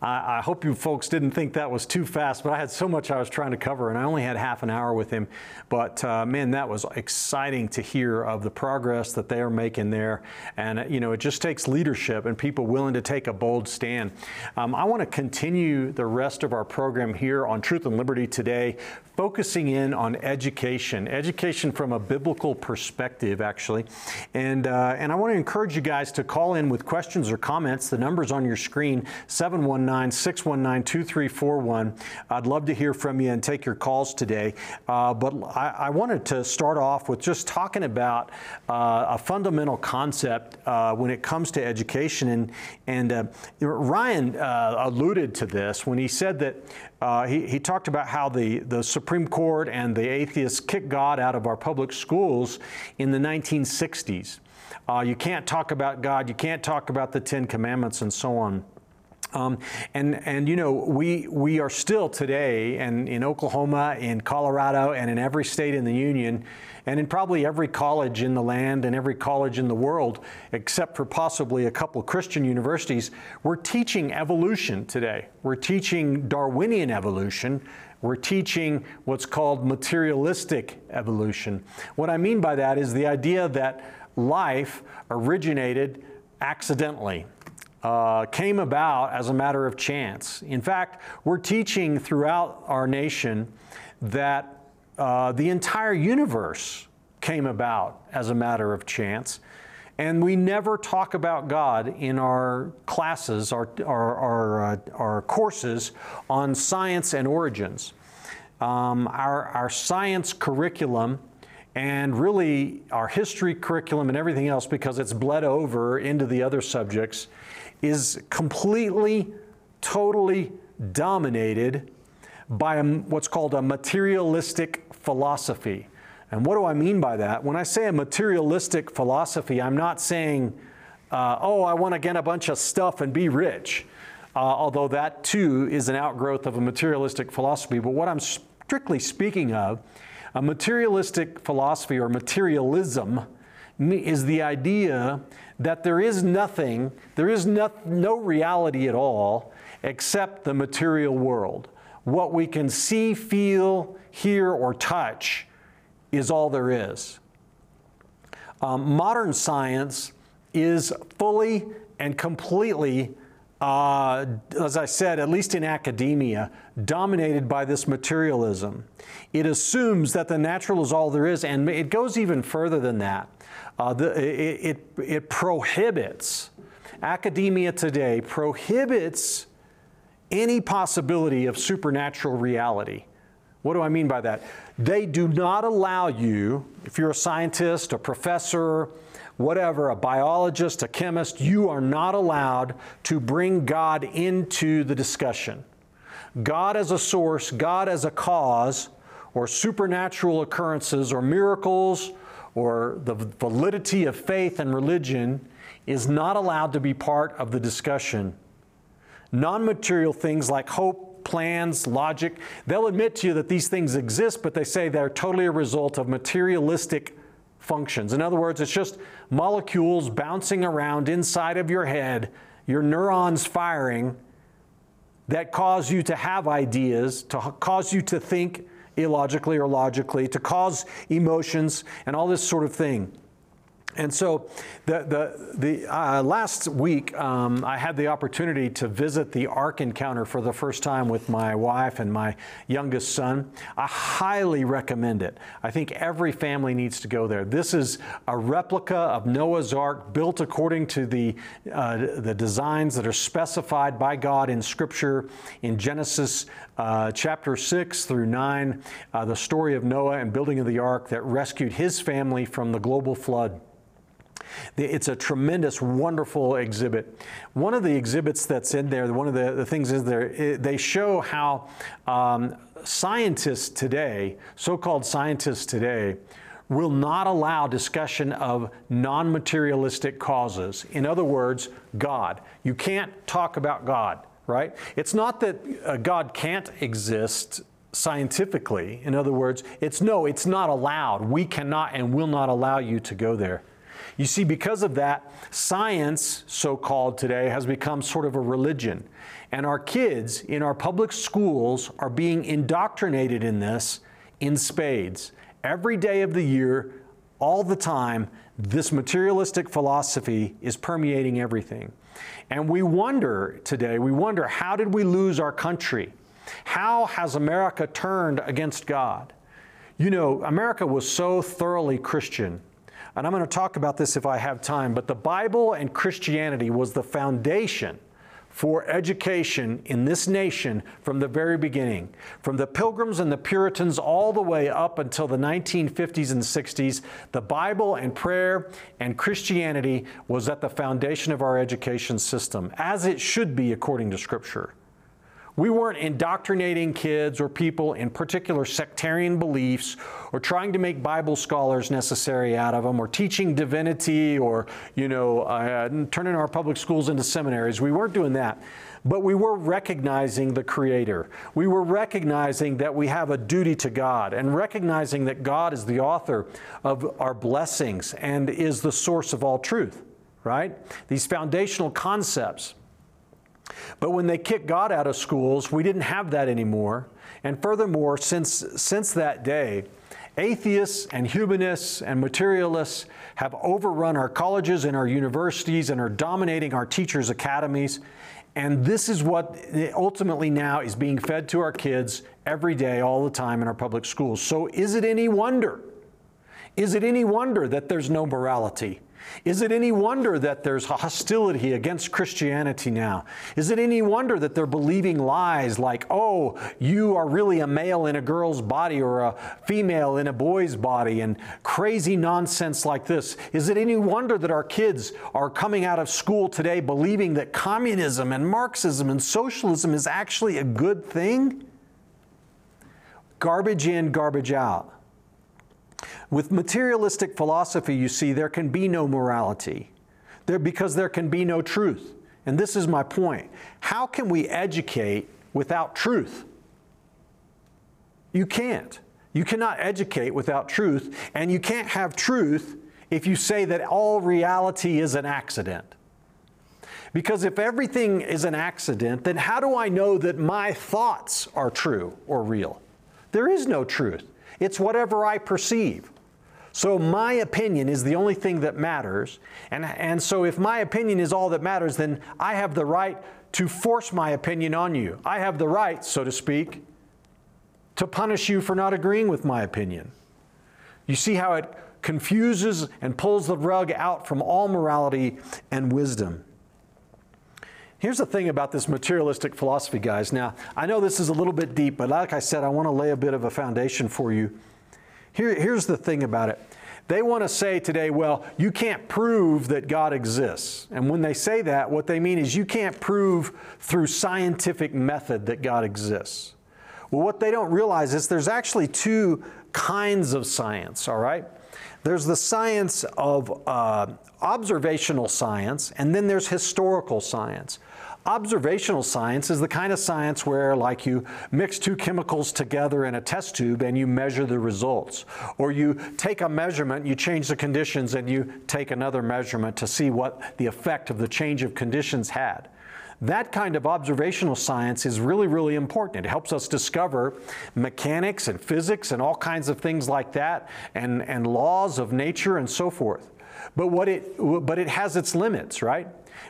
I, I, hope you folks didn't think that was too fast, but I had so much I was trying to cover, and I only had half an hour with him. But uh, man, that was exciting to hear of the progress that they are making there. And, uh, you know, it just takes leadership and people willing to take a bold stand. Um, I want to continue the rest of our program here on Truth and Liberty today, focusing in on education, education from a biblical perspective, actually. And, uh, and I want to encourage you guys to call in with questions or comments. The number's on your screen, 719 619 2341. I'd love to hear from you and take your calls today. Uh, but I, I, wanted to start off with just talking about uh, a fundamental concept uh, when it comes to education. And, and uh, Ryan uh, alluded to this when he said that uh, he, he talked about how the, the Supreme Court and the atheists kicked God out of our public schools in the 1960s. Uh, you can't talk about God, you can't talk about the Ten Commandments, and so on. Um, and, and you know, we, we are still today, and in Oklahoma, in Colorado, and in every state in the union, and in probably every college in the land and every college in the world, except for possibly a couple Christian universities, we're teaching evolution today. We're teaching Darwinian evolution. We're teaching what's called materialistic evolution. What I mean by that is the idea that life originated accidentally. Uh, came about as a matter of chance. In fact, we're teaching throughout our nation that uh, the entire universe came about as a matter of chance. And we never talk about God in our classes, our, our, our, uh, our courses on science and origins. Um, our, our science curriculum and really our history curriculum and everything else, because it's bled over into the other subjects, is completely, totally dominated by a, what's called a materialistic philosophy. And what do I mean by that? When I say a materialistic philosophy, I'm not saying, uh, oh, I want to get a bunch of stuff and be rich, uh, although that too is an outgrowth of a materialistic philosophy. But what I'm strictly speaking of A materialistic philosophy or materialism is the idea that there is nothing, there is no, no reality at all except the material world. What we can see, feel, hear, or touch is all there is. Um, modern science is fully and completely, uh, as I said, at least in academia, dominated by this materialism. It assumes that the natural is all there is, and it goes even further than that. Uh, the, it, it, it prohibits, academia today prohibits any possibility of supernatural reality. What do I mean by that? They do not allow you, if you're a scientist, a professor, whatever, a biologist, a chemist, you are not allowed to bring God into the discussion. God as a source, God as a cause, or supernatural occurrences, or miracles, or the validity of faith and religion is not allowed to be part of the discussion. Non material things like hope, plans, logic, they'll admit to you that these things exist, but they say they're totally a result of materialistic functions. In other words, it's just molecules bouncing around inside of your head, your neurons firing that cause you to have ideas, to cause you to think illogically or logically, to cause emotions and all this sort of thing. And so, the, the, the uh, last week, um, I had the opportunity to visit the Ark Encounter for the first time with my wife and my youngest son. I highly recommend it. I think every family needs to go there. This is a replica of Noah's Ark built according to the, uh, the designs that are specified by God in Scripture in Genesis uh, chapter 6 through 9, uh, the story of Noah and building of the ark that rescued his family from the global flood. It's a tremendous, wonderful exhibit. One of the exhibits that's in there, one of the, the things is there, they show how um, scientists today, so called scientists today, will not allow discussion of non materialistic causes. In other words, God. You can't talk about God, right? It's not that uh, God can't exist scientifically. In other words, it's no, it's not allowed. We cannot and will not allow you to go there. You see, because of that, science, so called today, has become sort of a religion. And our kids in our public schools are being indoctrinated in this in spades. Every day of the year, all the time, this materialistic philosophy is permeating everything. And we wonder today, we wonder how did we lose our country? How has America turned against God? You know, America was so thoroughly Christian and I'm going to talk about this if I have time, but the Bible and Christianity was the foundation for education in this nation from the very beginning. From the Pilgrims and the Puritans all the way up until the 1950s and 60s, the Bible and prayer and Christianity was at the foundation of our education system, as it should be according to Scripture. We weren't indoctrinating kids or people in particular sectarian beliefs or trying to make Bible scholars necessary out of them or teaching divinity or, you know, uh, turning our public schools into seminaries. We weren't doing that. But we were recognizing the Creator. We were recognizing that we have a duty to God and recognizing that God is the author of our blessings and is the source of all truth, right? These foundational concepts. But when they kicked God out of schools, we didn't have that anymore. And furthermore, since, since that day, atheists and humanists and materialists have overrun our colleges and our universities and are dominating our teachers' academies. And this is what ultimately now is being fed to our kids every day, all the time in our public schools. So is it any wonder? Is it any wonder that there's no morality? Is it any wonder that there's hostility against Christianity now? Is it any wonder that they're believing lies like, oh, you are really a male in a girl's body or a female in a boy's body and crazy nonsense like this? Is it any wonder that our kids are coming out of school today believing that communism and Marxism and socialism is actually a good thing? Garbage in, garbage out. With materialistic philosophy, you see, there can be no morality there, because there can be no truth. And this is my point. How can we educate without truth? You can't. You cannot educate without truth, and you can't have truth if you say that all reality is an accident. Because if everything is an accident, then how do I know that my thoughts are true or real? There is no truth. It's whatever I perceive. So my opinion is the only thing that matters. And, and so if my opinion is all that matters, then I have the right to force my opinion on you. I have the right, so to speak, to punish you for not agreeing with my opinion. You see how it confuses and pulls the rug out from all morality and wisdom. Here's the thing about this materialistic philosophy, guys. Now, I know this is a little bit deep, but like I said, I want to lay a bit of a foundation for you. Here, here's the thing about it. They want to say today, well, you can't prove that God exists. And when they say that, what they mean is you can't prove through scientific method that God exists. Well, what they don't realize is there's actually two kinds of science, all right? There's the science of uh, observational science, and then there's historical science. Observational science is the kind of science where, like, you mix two chemicals together in a test tube and you measure the results. Or you take a measurement, you change the conditions, and you take another measurement to see what the effect of the change of conditions had. That kind of observational science is really, really important. It helps us discover mechanics and physics and all kinds of things like that, and, and laws of nature and so forth. But, what it, but it has its limits, right?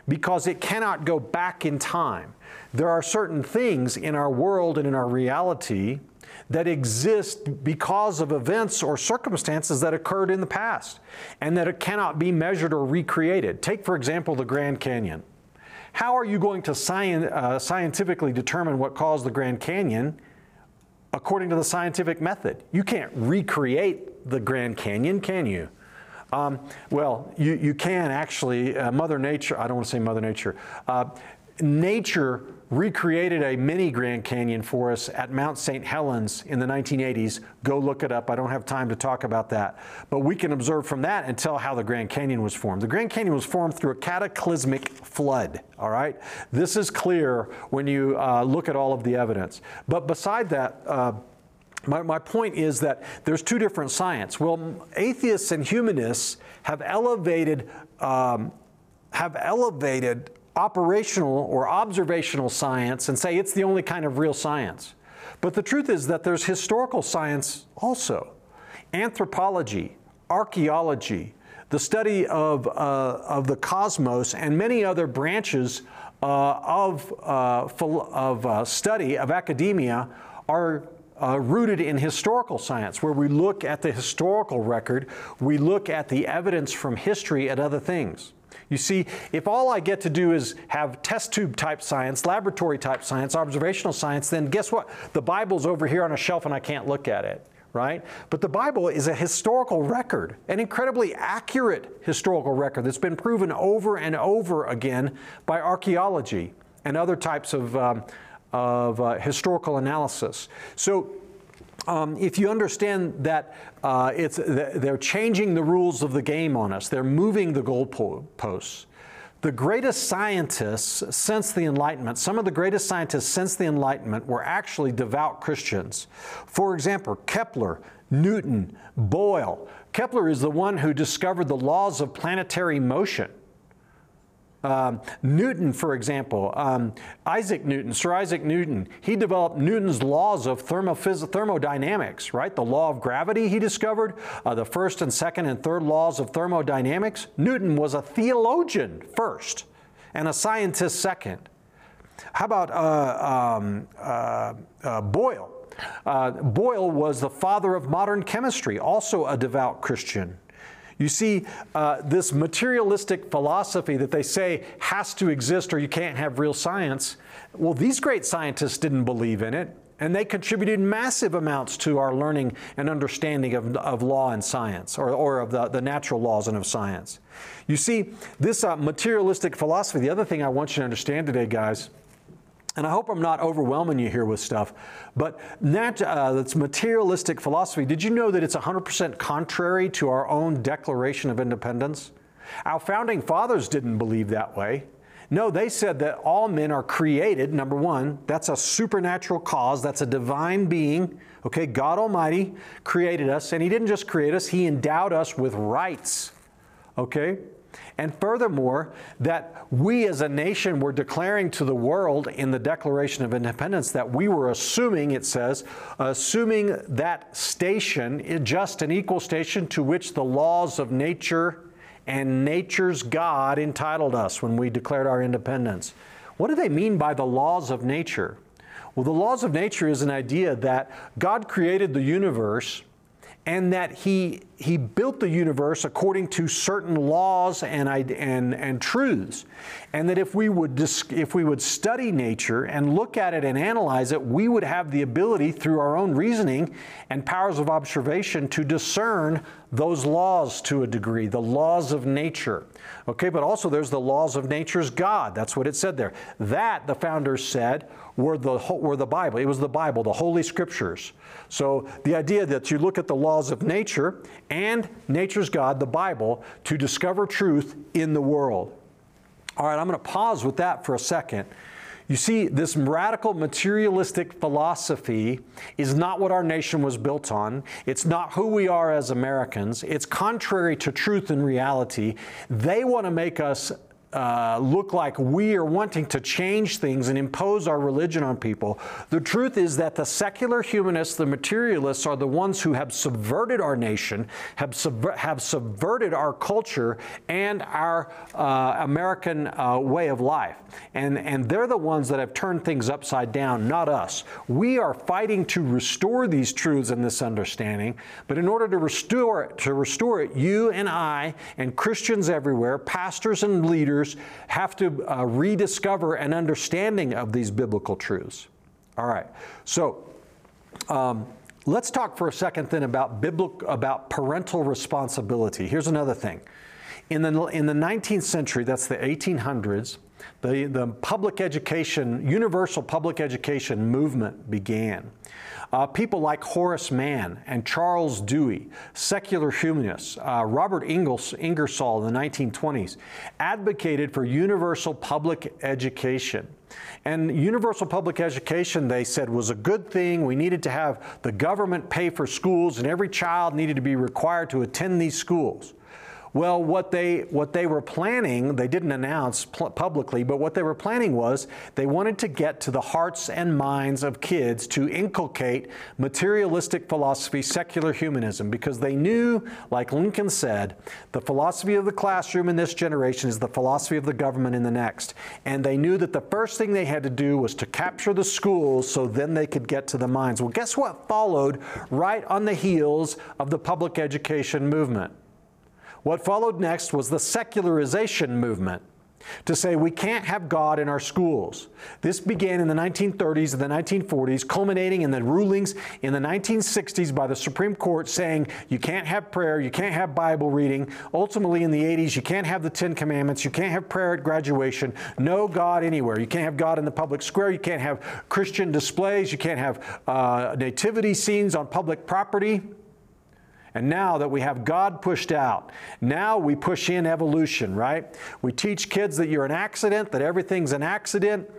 Because it cannot go back in time. There are certain things in our world and in our reality that exist because of events or circumstances that occurred in the past and that it cannot be measured or recreated. Take, for example, the Grand Canyon. How are you going to sci- uh, scientifically determine what caused the Grand Canyon according to the scientific method? You can't recreate the Grand Canyon, can you? Um, well, you, you can actually, uh, Mother Nature, I don't want to say Mother Nature, uh, nature recreated a mini Grand Canyon for us at Mount St. Helens in the 1980s. Go look it up. I don't have time to talk about that. But we can observe from that and tell how the Grand Canyon was formed. The Grand Canyon was formed through a cataclysmic flood, all right? This is clear when you uh, look at all of the evidence. But beside that, uh, my, my point is that there's two different science. Well, atheists and humanists have elevated, um, have elevated operational or observational science and say it's the only kind of real science. But the truth is that there's historical science also. Anthropology, archaeology, the study of, uh, of the cosmos, and many other branches uh, of, uh, of uh, study of academia are uh, rooted in historical science, where we look at the historical record, we look at the evidence from history and other things. You see, if all I get to do is have test tube type science, laboratory type science, observational science, then guess what? The Bible's over here on a shelf and I can't look at it, right? But the Bible is a historical record, an incredibly accurate historical record that's been proven over and over again by archaeology and other types of um, of uh, historical analysis. So um, if you understand that uh, it's, they're changing the rules of the game on us, they're moving the goalposts. The greatest scientists since the Enlightenment, some of the greatest scientists since the Enlightenment were actually devout Christians. For example, Kepler, Newton, Boyle. Kepler is the one who discovered the laws of planetary motion. Um, Newton, for example, um, Isaac Newton, Sir Isaac Newton, he developed Newton's laws of thermodynamics, right? The law of gravity he discovered, uh, the first and second and third laws of thermodynamics. Newton was a theologian first and a scientist second. How about uh, um, uh, uh Boyle? Uh, Boyle was the father of modern chemistry, also a devout Christian. You see, uh, this materialistic philosophy that they say has to exist or you can't have real science, well, these great scientists didn't believe in it, and they contributed massive amounts to our learning and understanding of, of law and science, or, or of the, the natural laws and of science. You see, this uh, materialistic philosophy, the other thing I want you to understand today, guys, and I hope I'm not overwhelming you here with stuff, but nat- uh, that's materialistic philosophy. Did you know that it's 100% contrary to our own Declaration of Independence? Our founding fathers didn't believe that way. No, they said that all men are created, number one. That's a supernatural cause, that's a divine being. Okay, God Almighty created us, and He didn't just create us, He endowed us with rights. Okay? And furthermore, that we as a nation were declaring to the world in the Declaration of Independence that we were assuming, it says, assuming that station, just an equal station to which the laws of nature and nature's God entitled us when we declared our independence. What do they mean by the laws of nature? Well, the laws of nature is an idea that God created the universe and that he, he built the universe according to certain laws and, and, and truths. And that if we, would if we would study nature and look at it and analyze it, we would have the ability through our own reasoning and powers of observation to discern those laws to a degree, the laws of nature. Okay, but also there's the laws of nature's God. That's what it said there. That, the founders said, were the, were the Bible. It was the Bible, the Holy Scriptures. So the idea that you look at the laws of nature and nature's God, the Bible, to discover truth in the world. All right, I'm going to pause with that for a second. You see, this radical materialistic philosophy is not what our nation was built on. It's not who we are as Americans. It's contrary to truth and reality. They want to make us uh, look like we are wanting to change things and impose our religion on people. The truth is that the secular humanists, the materialists, are the ones who have subverted our nation, have, subver- have subverted our culture and our uh, American uh, way of life. And, and they're the ones that have turned things upside down, not us. We are fighting to restore these truths and this understanding, but in order to restore it, to restore it, you and I and Christians everywhere, pastors and leaders, have to uh, rediscover an understanding of these biblical truths. All right, so um, let's talk for a second then about biblical about parental responsibility. Here's another thing. In the, in the 19th century, that's the 1800s, the, the public education, universal public education movement began. Uh, people like Horace Mann and Charles Dewey, secular humanists, uh, Robert Ingersoll in the 1920s, advocated for universal public education. And universal public education, they said, was a good thing. We needed to have the government pay for schools, and every child needed to be required to attend these schools. Well, what they, what they were planning, they didn't announce publicly, but what they were planning was they wanted to get to the hearts and minds of kids to inculcate materialistic philosophy, secular humanism, because they knew, like Lincoln said, the philosophy of the classroom in this generation is the philosophy of the government in the next. And they knew that the first thing they had to do was to capture the schools so then they could get to the minds. Well, guess what followed right on the heels of the public education movement? What followed next was the secularization movement to say we can't have God in our schools. This began in the 1930s and the 1940s, culminating in the rulings in the 1960s by the Supreme Court saying you can't have prayer, you can't have Bible reading. Ultimately, in the 80s, you can't have the Ten Commandments, you can't have prayer at graduation, no God anywhere. You can't have God in the public square, you can't have Christian displays, you can't have uh, nativity scenes on public property. And now that we have God pushed out, now we push in evolution, right? We teach kids that you're an accident, that everything's an accident.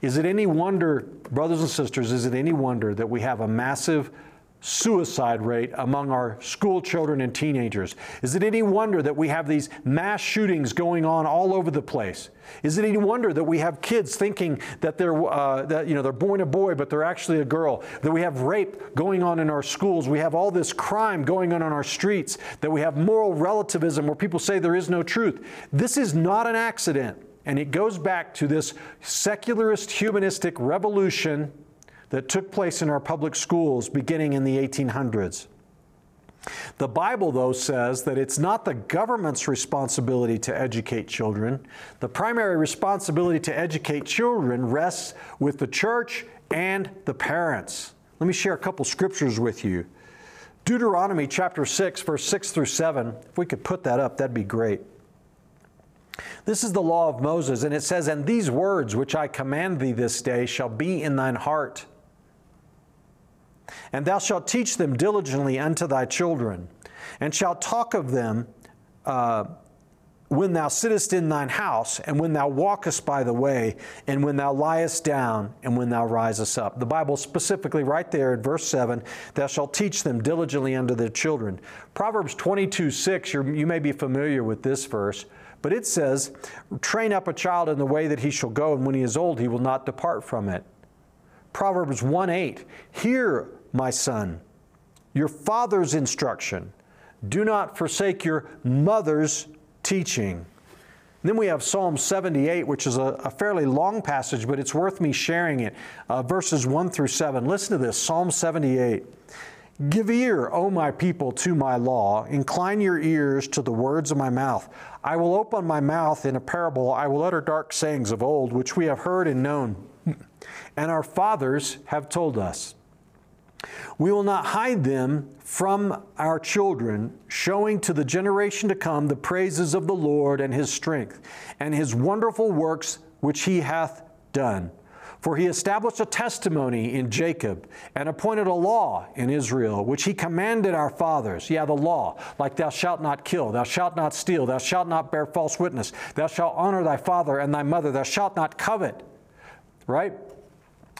Is it any wonder, brothers and sisters, is it any wonder that we have a massive suicide rate among our school children and teenagers? Is it any wonder that we have these mass shootings going on all over the place? Is it any wonder that we have kids thinking that they're, uh, that, you know, they're born a boy, but they're actually a girl? That we have rape going on in our schools? We have all this crime going on on our streets? That we have moral relativism where people say there is no truth? This is not an accident. And it goes back to this secularist humanistic revolution that took place in our public schools beginning in the 1800s. The Bible, though, says that it's not the government's responsibility to educate children. The primary responsibility to educate children rests with the church and the parents. Let me share a couple scriptures with you. Deuteronomy chapter 6, verse 6 through 7. If we could put that up, that'd be great. This is the law of Moses, and it says, And these words which I command thee this day shall be in thine heart and thou shalt teach them diligently unto thy children, and shalt talk of them, uh, when thou sittest in thine house, and when thou walkest by the way, and when thou liest down, and when thou risest up. The Bible specifically, right there in verse 7, thou shalt teach them diligently unto their children. Proverbs 22 6, you may be familiar with this verse, but it says, Train up a child in the way that he shall go, and when he is old, he will not depart from it. Proverbs 1 8, Hear, my son, your father's instruction. Do not forsake your mother's teaching. Then we have Psalm 78, which is a, a, fairly long passage, but it's worth me sharing it. Uh, verses 1 through 7. Listen to this Psalm 78. Give ear, O my people, to my law. Incline your ears to the words of my mouth. I will open my mouth in a parable. I will utter dark sayings of old, which we have heard and known, and our fathers have told us. We will not hide them from our children, showing to the generation to come the praises of the Lord and his strength, and his wonderful works which he hath done. For he established a testimony in Jacob and appointed a law in Israel, which he commanded our fathers. Yeah, the law, like thou shalt not kill, thou shalt not steal, thou shalt not bear false witness, thou shalt honor thy father and thy mother, thou shalt not covet. Right?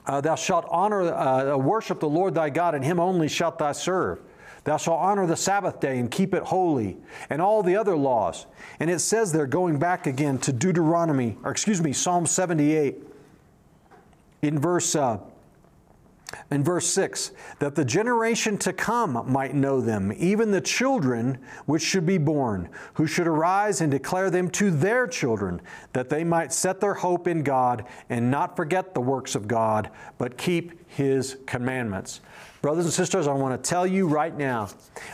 Uh, thou shalt honor, uh, worship the Lord thy God, and him only shalt thou serve. Thou shalt honor the Sabbath day and keep it holy, and all the other laws. And it says there, going back again to Deuteronomy, or excuse me, Psalm 78, in verse uh, in verse 6 that the generation to come might know them, even the children which should be born, who should arise and declare them to their children, that they might set their hope in God and not forget the works of God, but keep his commandments. Brothers and sisters, I want to tell you right now,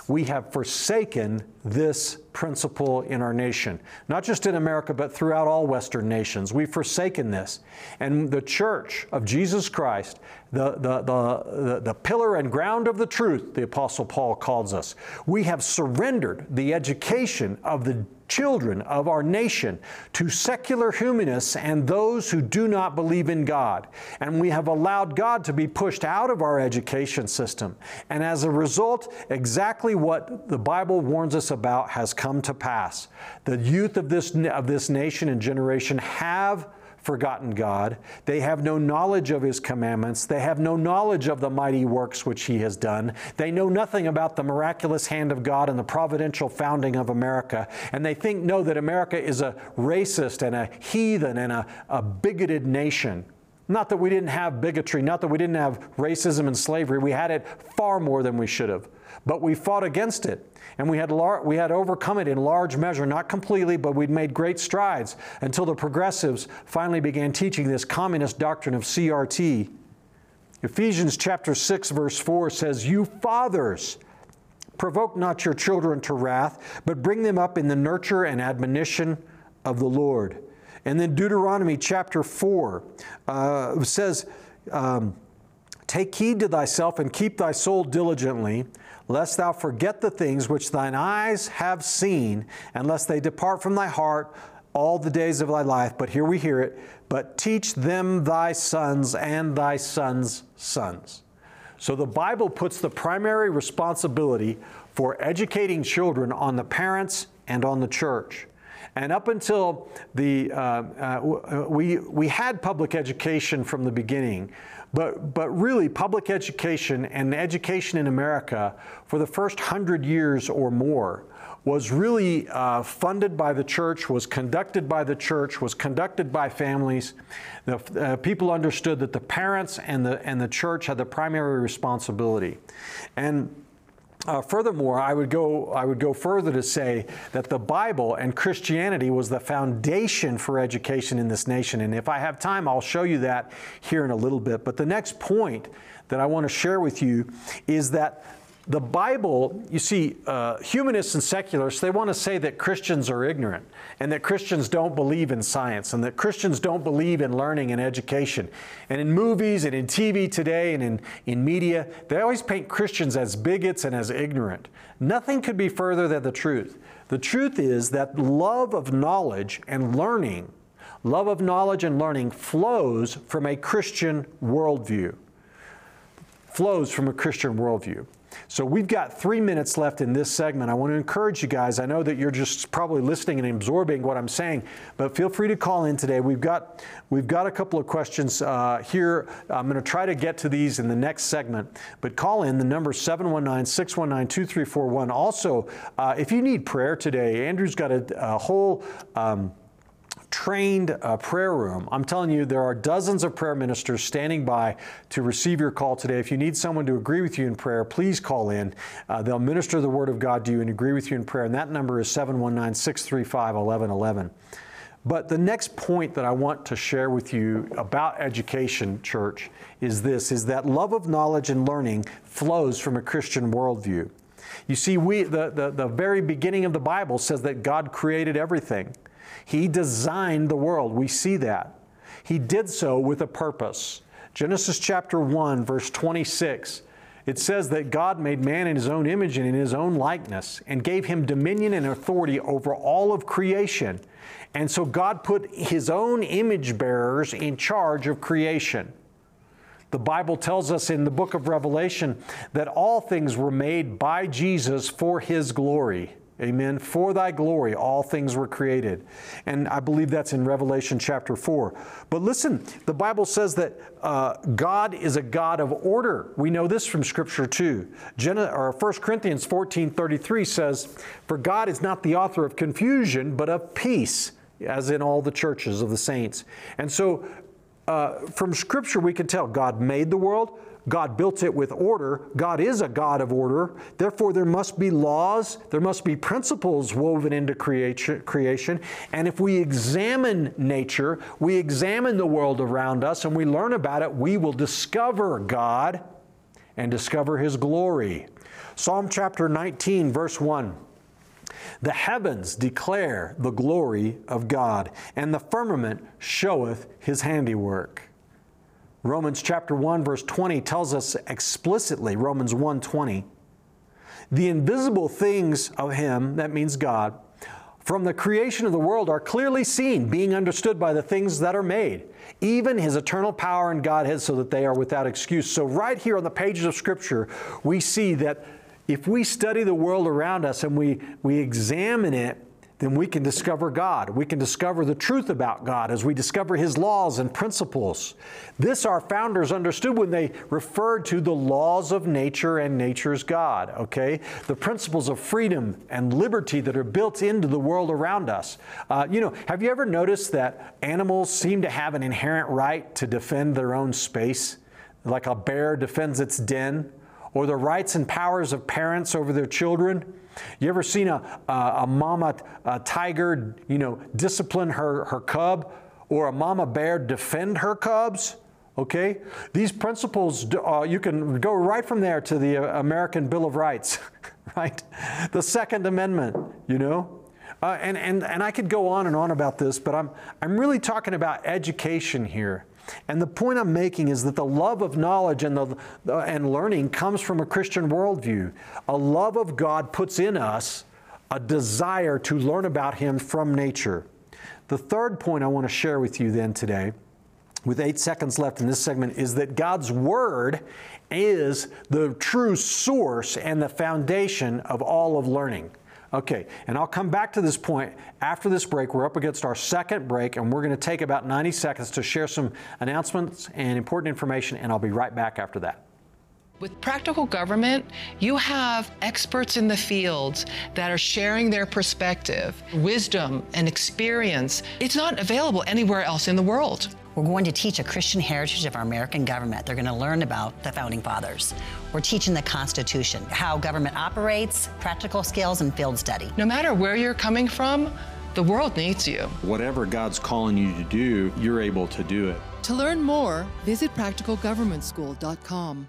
we have forsaken this principle in our nation. Not just in America, but throughout all Western nations. We've forsaken this. And the church of Jesus Christ, the, the, the, the, pillar and ground of the truth, the Apostle Paul calls us, we have surrendered the education of the children of our nation to secular humanists and those who do not believe in God. And we have allowed God to be pushed out of our education system. And as a result, exactly what the Bible warns us about has come to pass. The youth of this, of this nation and generation have forgotten God. They have no knowledge of His commandments. They have no knowledge of the mighty works which He has done. They know nothing about the miraculous hand of God and the providential founding of America. And they think, know that America is a racist and a heathen and a, a bigoted nation. Not that we didn't have bigotry, not that we didn't have racism and slavery. We had it far more than we should have. But we fought against it. And we had, lar- we had overcome it in large measure, not completely, but we'd made great strides until the progressives finally began teaching this communist doctrine of CRT. Ephesians chapter 6, verse 4 says, You fathers, provoke not your children to wrath, but bring them up in the nurture and admonition of the Lord. And then Deuteronomy chapter 4 uh, says, um, Take heed to thyself and keep thy soul diligently lest thou forget the things which thine eyes have seen, and lest they depart from thy heart all the days of thy life. But here we hear it, but teach them thy sons and thy sons' sons. So the Bible puts the primary responsibility for educating children on the parents and on the church. And up until the, uh, uh, we, we had public education from the beginning, but, but really, public education and education in America for the first hundred years or more was really uh, funded by the church, was conducted by the church, was conducted by families. The, uh, people understood that the parents and the, and the church had the primary responsibility. And uh, furthermore, I would go I would go further to say that the Bible and Christianity was the foundation for education in this nation. And if I have time, I'll show you that here in a little bit. But the next point that I want to share with you is that the Bible, you see, uh, humanists and secularists, they want to say that Christians are ignorant and that Christians don't believe in science and that Christians don't believe in learning and education. And in movies and in TV today and in, in media, they always paint Christians as bigots and as ignorant. Nothing could be further than the truth. The truth is that love of knowledge and learning, love of knowledge and learning flows from a Christian worldview. Flows from a Christian worldview. So we've got three minutes left in this segment. I want to encourage you guys. I know that you're just probably listening and absorbing what I'm saying, but feel free to call in today. We've got we've got a couple of questions uh, here. I'm going to try to get to these in the next segment, but call in. The number 719-619-2341. Also, uh, if you need prayer today, Andrew's got a, a whole. Um, trained uh, prayer room. I'm telling you, there are dozens of prayer ministers standing by to receive your call today. If you need someone to agree with you in prayer, please call in. Uh, they'll minister the Word of God to you and agree with you in prayer. And that number is 719 635 1111. But the next point that I want to share with you about education, church, is this is that love of knowledge and learning flows from a Christian worldview. You see, we the, the, the very beginning of the Bible says that God created everything. He designed the world. We see that. He did so with a purpose. Genesis chapter 1, verse 26. It says that God made man in his own image and in his own likeness and gave him dominion and authority over all of creation. And so God put his own image bearers in charge of creation. The Bible tells us in the book of Revelation that all things were made by Jesus for his glory. Amen. For thy glory, all things were created. And I believe that's in Revelation chapter 4. But listen, the Bible says that uh, God is a God of order. We know this from Scripture too. Gen- or 1 Corinthians 14 33 says, For God is not the author of confusion, but of peace, as in all the churches of the saints. And so uh, from Scripture, we can tell God made the world. God built it with order. God is a God of order. Therefore, there must be laws, there must be principles woven into creation. And if we examine nature, we examine the world around us, and we learn about it, we will discover God and discover His glory. Psalm chapter 19, verse 1. The heavens declare the glory of God, and the firmament showeth his handiwork. Romans chapter 1 verse 20 tells us explicitly, Romans 1:20, the invisible things of him, that means God, from the creation of the world are clearly seen, being understood by the things that are made, even his eternal power and Godhead, so that they are without excuse. So, right here on the pages of Scripture, we see that if we study the world around us and we, we examine it, then we can discover God. We can discover the truth about God as we discover His laws and principles. This our founders understood when they referred to the laws of nature and nature's God, okay? The principles of freedom and liberty that are built into the world around us. Uh, you know, have you ever noticed that animals seem to have an inherent right to defend their own space? Like a bear defends its den? Or the rights and powers of parents over their children? You ever seen a, a, a mama a tiger, you know, discipline her, her cub or a mama bear defend her cubs? Okay? These principles, uh, you can go right from there to the uh, American Bill of Rights, right? The Second Amendment, you know? Uh, and, and, and I could go on and on about this, but I'm, I'm really talking about education here. And the point I'm making is that the love of knowledge and, the, uh, and learning comes from a Christian worldview. A love of God puts in us a desire to learn about Him from nature. The third point I want to share with you then today, with eight seconds left in this segment, is that God's Word is the true source and the foundation of all of learning. Okay, and I'll come back to this point after this break. We're up against our second break, and we're going to take about 90 seconds to share some announcements and important information, and I'll be right back after that. With practical government, you have experts in the fields that are sharing their perspective, wisdom, and experience. It's not available anywhere else in the world. We're going to teach a Christian heritage of our American government. They're going to learn about the founding fathers. We're teaching the Constitution, how government operates, practical skills, and field study. No matter where you're coming from, the world needs you. Whatever God's calling you to do, you're able to do it. To learn more, visit practicalgovernmentschool.com.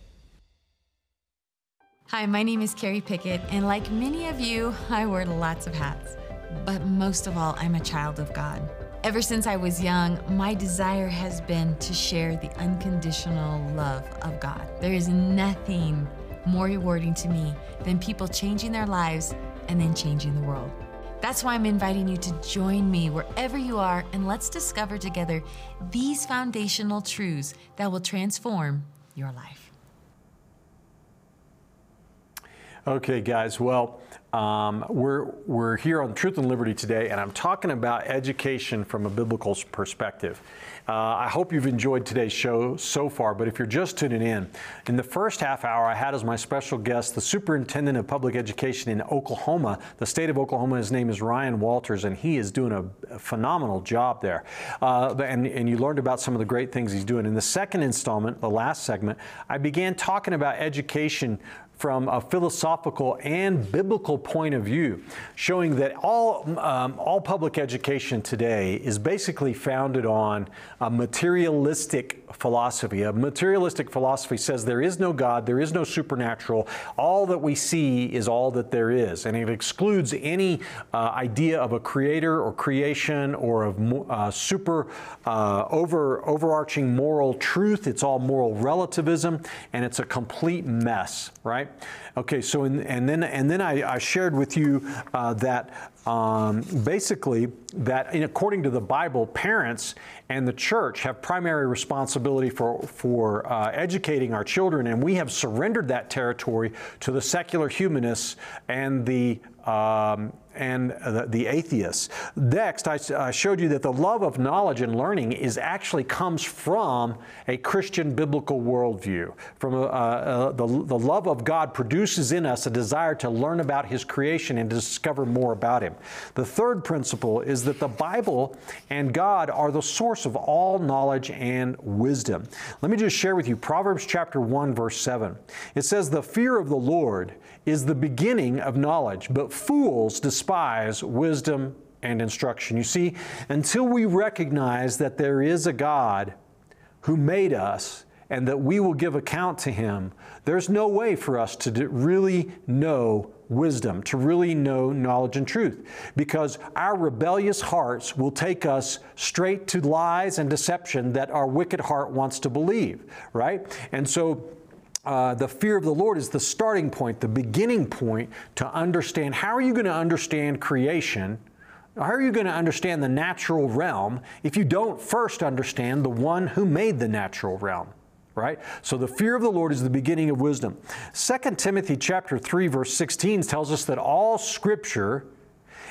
Hi, my name is Carrie Pickett, and like many of you, I wear lots of hats. But most of all, I'm a child of God. Ever since I was young, my desire has been to share the unconditional love of God. There is nothing more rewarding to me than people changing their lives and then changing the world. That's why I'm inviting you to join me wherever you are and let's discover together these foundational truths that will transform your life. Okay, guys. Well, um, we're we're here on Truth and Liberty today, and I'm talking about education from a biblical perspective. Uh, I hope you've enjoyed today's show so far. But if you're just tuning in, in the first half hour, I had as my special guest the superintendent of public education in Oklahoma, the state of Oklahoma. His name is Ryan Walters, and he is doing a, a phenomenal job there. Uh, and and you learned about some of the great things he's doing. In the second installment, the last segment, I began talking about education from a philosophical and biblical point of view, showing that all, um, all public education today is basically founded on a materialistic philosophy. A materialistic philosophy says there is no God, there is no supernatural, all that we see is all that there is. And it excludes any uh, idea of a creator or creation or of uh, super uh, over, overarching moral truth. It's all moral relativism and it's a complete mess, right? Okay, so in, and then and then I, I shared with you uh, that um, basically that in, according to the Bible, parents and the church have primary responsibility for for uh, educating our children, and we have surrendered that territory to the secular humanists and the um, and the, the, atheists. Next, I, showed you that the love of knowledge and learning is actually comes from a Christian biblical worldview. From uh, uh, the, the love of God produces in us a desire to learn about His creation and to discover more about Him. The third principle is that the Bible and God are the source of all knowledge and wisdom. Let me just share with you Proverbs chapter 1, verse 7. It says, The fear of the Lord is the beginning of knowledge, but fools despise wisdom and instruction. You see, until we recognize that there is a God who made us and that we will give account to Him, there's no way for us to really know wisdom, to really know knowledge and truth, because our rebellious hearts will take us straight to lies and deception that our wicked heart wants to believe, right? And so, uh, the fear of the Lord is the starting point, the beginning point to understand how are you going to understand creation? How are you going to understand the natural realm if you don't first understand the one who made the natural realm? Right? So the fear of the Lord is the beginning of wisdom. 2 Timothy chapter 3 verse 16 tells us that all scripture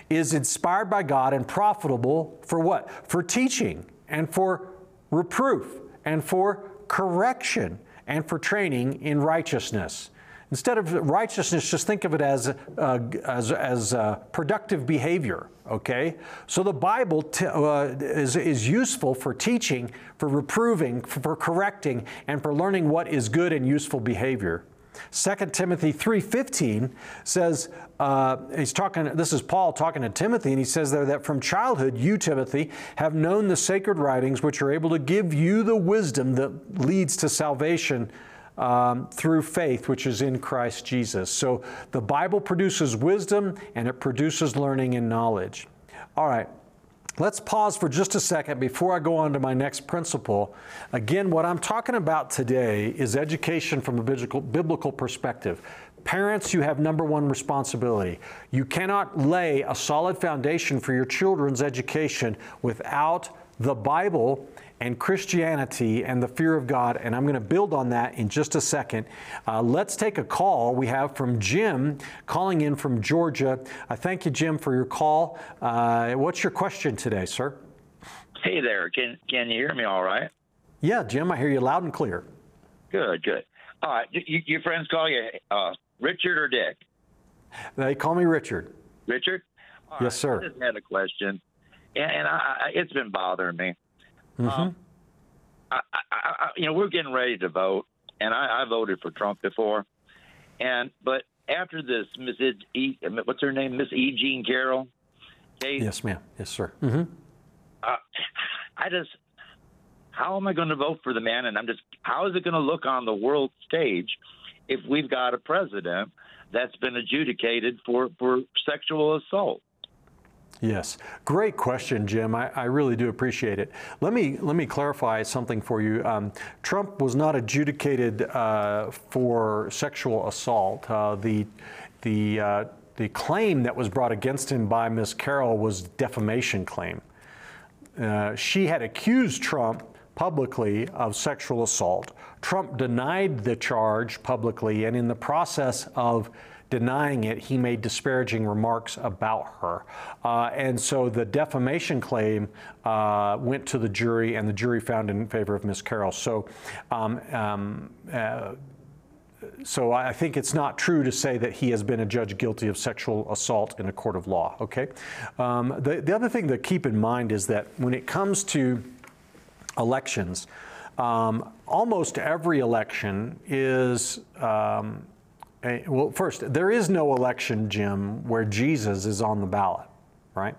is inspired by God and profitable for what? For teaching and for reproof and for correction and for training in righteousness. Instead of righteousness, just think of it as, uh, as, as uh, productive behavior, okay? So the Bible t- uh, is, is useful for teaching, for reproving, for correcting, and for learning what is good and useful behavior. 2 Timothy 3:15 says uh, he's talking. This is Paul talking to Timothy, and he says there that from childhood you, Timothy, have known the sacred writings, which are able to give you the wisdom that leads to salvation um, through faith, which is in Christ Jesus. So the Bible produces wisdom, and it produces learning and knowledge. All right. Let's pause for just a second before I go on to my next principle. Again, what I'm talking about today is education from a biblical, perspective. Parents, you have number one responsibility. You cannot lay a solid foundation for your children's education without the Bible and Christianity and the fear of God. And I'm going to build on that in just a second. Uh, let's take a call we have from Jim calling in from Georgia. I thank you, Jim, for your call. Uh, what's your question today, sir? Hey there. Can, can you hear me all right? Yeah, Jim, I hear you loud and clear. Good, good. All right. You, your friends call you uh, Richard or Dick? They call me Richard. Richard? All yes, right. sir. I just had a question, and, and I, I, it's been bothering me. Mm-hmm. Um, I, I, you know, we're getting ready to vote, and I, I voted for Trump before, and but after this, Mrs. E, what's her name, Miss E. Jean Carroll case. Yes, ma'am. Yes, sir. Mm-hmm. Uh, I just, how am I going to vote for the man? And I'm just, how is it going to look on the world stage if we've got a president that's been adjudicated for, for sexual assault? Yes, great question, Jim. I, I, really do appreciate it. Let me let me clarify something for you. Um, Trump was not adjudicated uh, for sexual assault. Uh, the the uh, the claim that was brought against him by Ms. Carroll was defamation claim. Uh, she had accused Trump publicly of sexual assault. Trump denied the charge publicly, and in the process of denying it, he made disparaging remarks about her. Uh, and so the defamation claim uh, went to the jury, and the jury found in favor of Ms. Carroll. So, um, um, uh, so I think it's not true to say that he has been a judge guilty of sexual assault in a court of law. Okay. Um, the, the other thing to keep in mind is that when it comes to elections, um, almost every election is um, a, well, first, there is no election, Jim, where Jesus is on the ballot, right?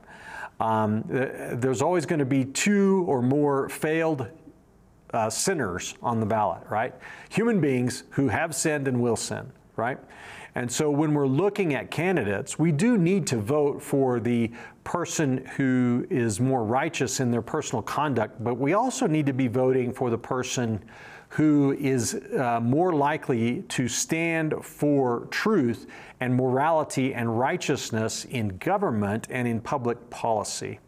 Um, there's always going to be two or more failed uh, sinners on the ballot, right? Human beings who have sinned and will sin, right? And so when we're looking at candidates, we do need to vote for the person who is more righteous in their personal conduct, but we also need to be voting for the person who is uh, more likely to stand for truth and morality and righteousness in government and in public policy.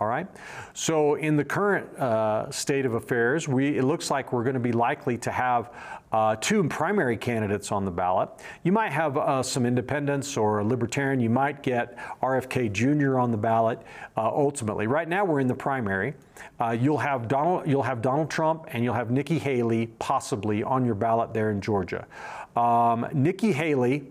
All right. So in the current uh, state of affairs, we, it looks like we're going to be likely to have uh, two primary candidates on the ballot. You might have uh, some independents or a libertarian. You might get RFK Jr. on the ballot uh, ultimately. Right now, we're in the primary. Uh, you'll have Donald. You'll have Donald Trump and you'll have Nikki Haley possibly on your ballot there in Georgia. Um, Nikki Haley.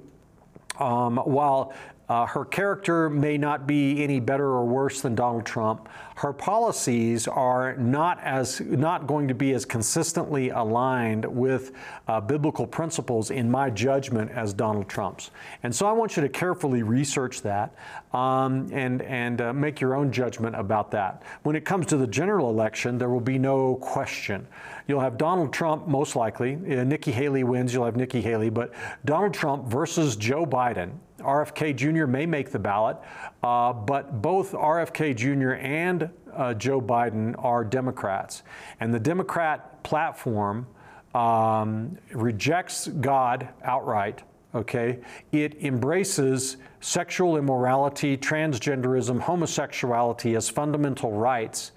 Um, while uh, her character may not be any better or worse than Donald Trump. Her policies are not as not going to be as consistently aligned with uh, biblical principles, in my judgment, as Donald Trump's. And so I want you to carefully research that um, and and uh, make your own judgment about that. When it comes to the general election, there will be no question. You'll have Donald Trump most likely. Uh, Nikki Haley wins. You'll have Nikki Haley, but Donald Trump versus Joe Biden RFK Jr. may make the ballot, uh, but both RFK Jr. and uh, Joe Biden are Democrats. And the Democrat platform um, rejects God outright, okay? It embraces sexual immorality, transgenderism, homosexuality as fundamental rights.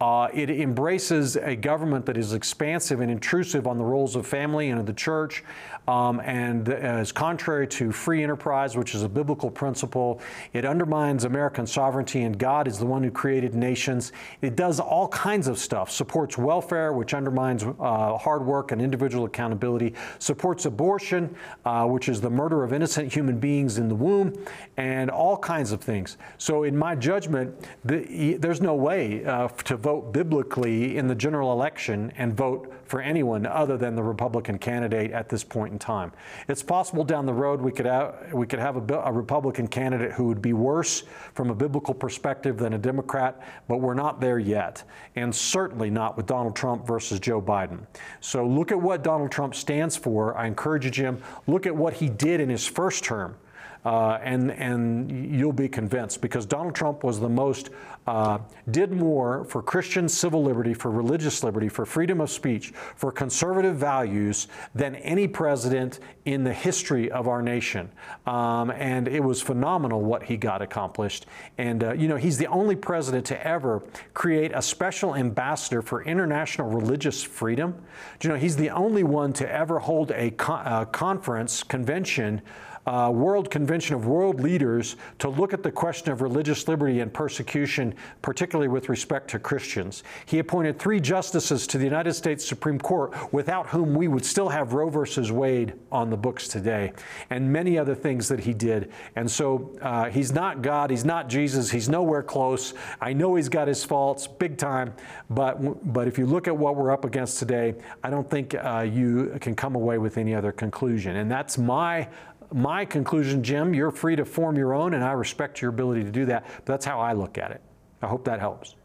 Uh, it embraces a government that is expansive and intrusive on the roles of family and of the church, um, and is contrary to free enterprise, which is a biblical principle. It undermines American sovereignty, and God is the one who created nations. It does all kinds of stuff, supports welfare, which undermines uh, hard work and individual accountability, supports abortion, uh, which is the murder of innocent human beings in the womb, and all kinds of things. So, in my judgment, the, there's no way uh, to vote biblically in the general election and vote for anyone other than the Republican candidate at this point in time. It's possible down the road we could have, we could have a, a Republican candidate who would be worse from a biblical perspective than a Democrat, but we're not there yet, and certainly not with Donald Trump versus Joe Biden. So look at what Donald Trump stands for. I encourage you, Jim, look at what he did in his first term. Uh, and and you'll be convinced because Donald Trump was the most uh, did more for Christian civil liberty, for religious liberty, for freedom of speech, for conservative values than any president in the history of our nation. Um, and it was phenomenal what he got accomplished. And, uh, you know, he's the only president to ever create a special ambassador for international religious freedom. Do you know, he's the only one to ever hold a, a conference, convention uh, World Convention of World Leaders to look at the question of religious liberty and persecution, particularly with respect to Christians. He appointed three justices to the United States Supreme Court, without whom we would still have Roe versus Wade on the books today, and many other things that he did. And so uh, he's not God, he's not Jesus, he's nowhere close. I know he's got his faults, big time, but but if you look at what we're up against today, I don't think uh, you can come away with any other conclusion. And that's my my conclusion, Jim. You're free to form your own, and I respect your ability to do that. But that's how I look at it. I hope that helps.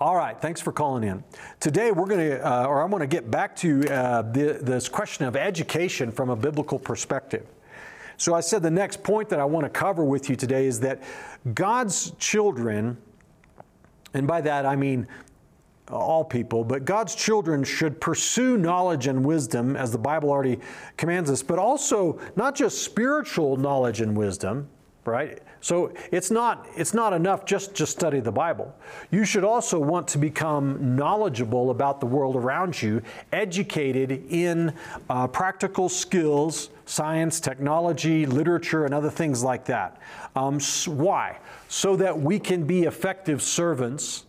All right, thanks for calling in. Today we're going to, uh, or I'm going to get back to uh, the, this question of education from a biblical perspective. So I said the next point that I want to cover with you today is that God's children, and by that I mean all people, but God's children should pursue knowledge and wisdom, as the Bible already commands us, but also not just spiritual knowledge and wisdom, right? So it's not, it's not enough just to study the Bible. You should also want to become knowledgeable about the world around you, educated in uh, practical skills, science, technology, literature, and other things like that. Um, why? So that we can be effective servants,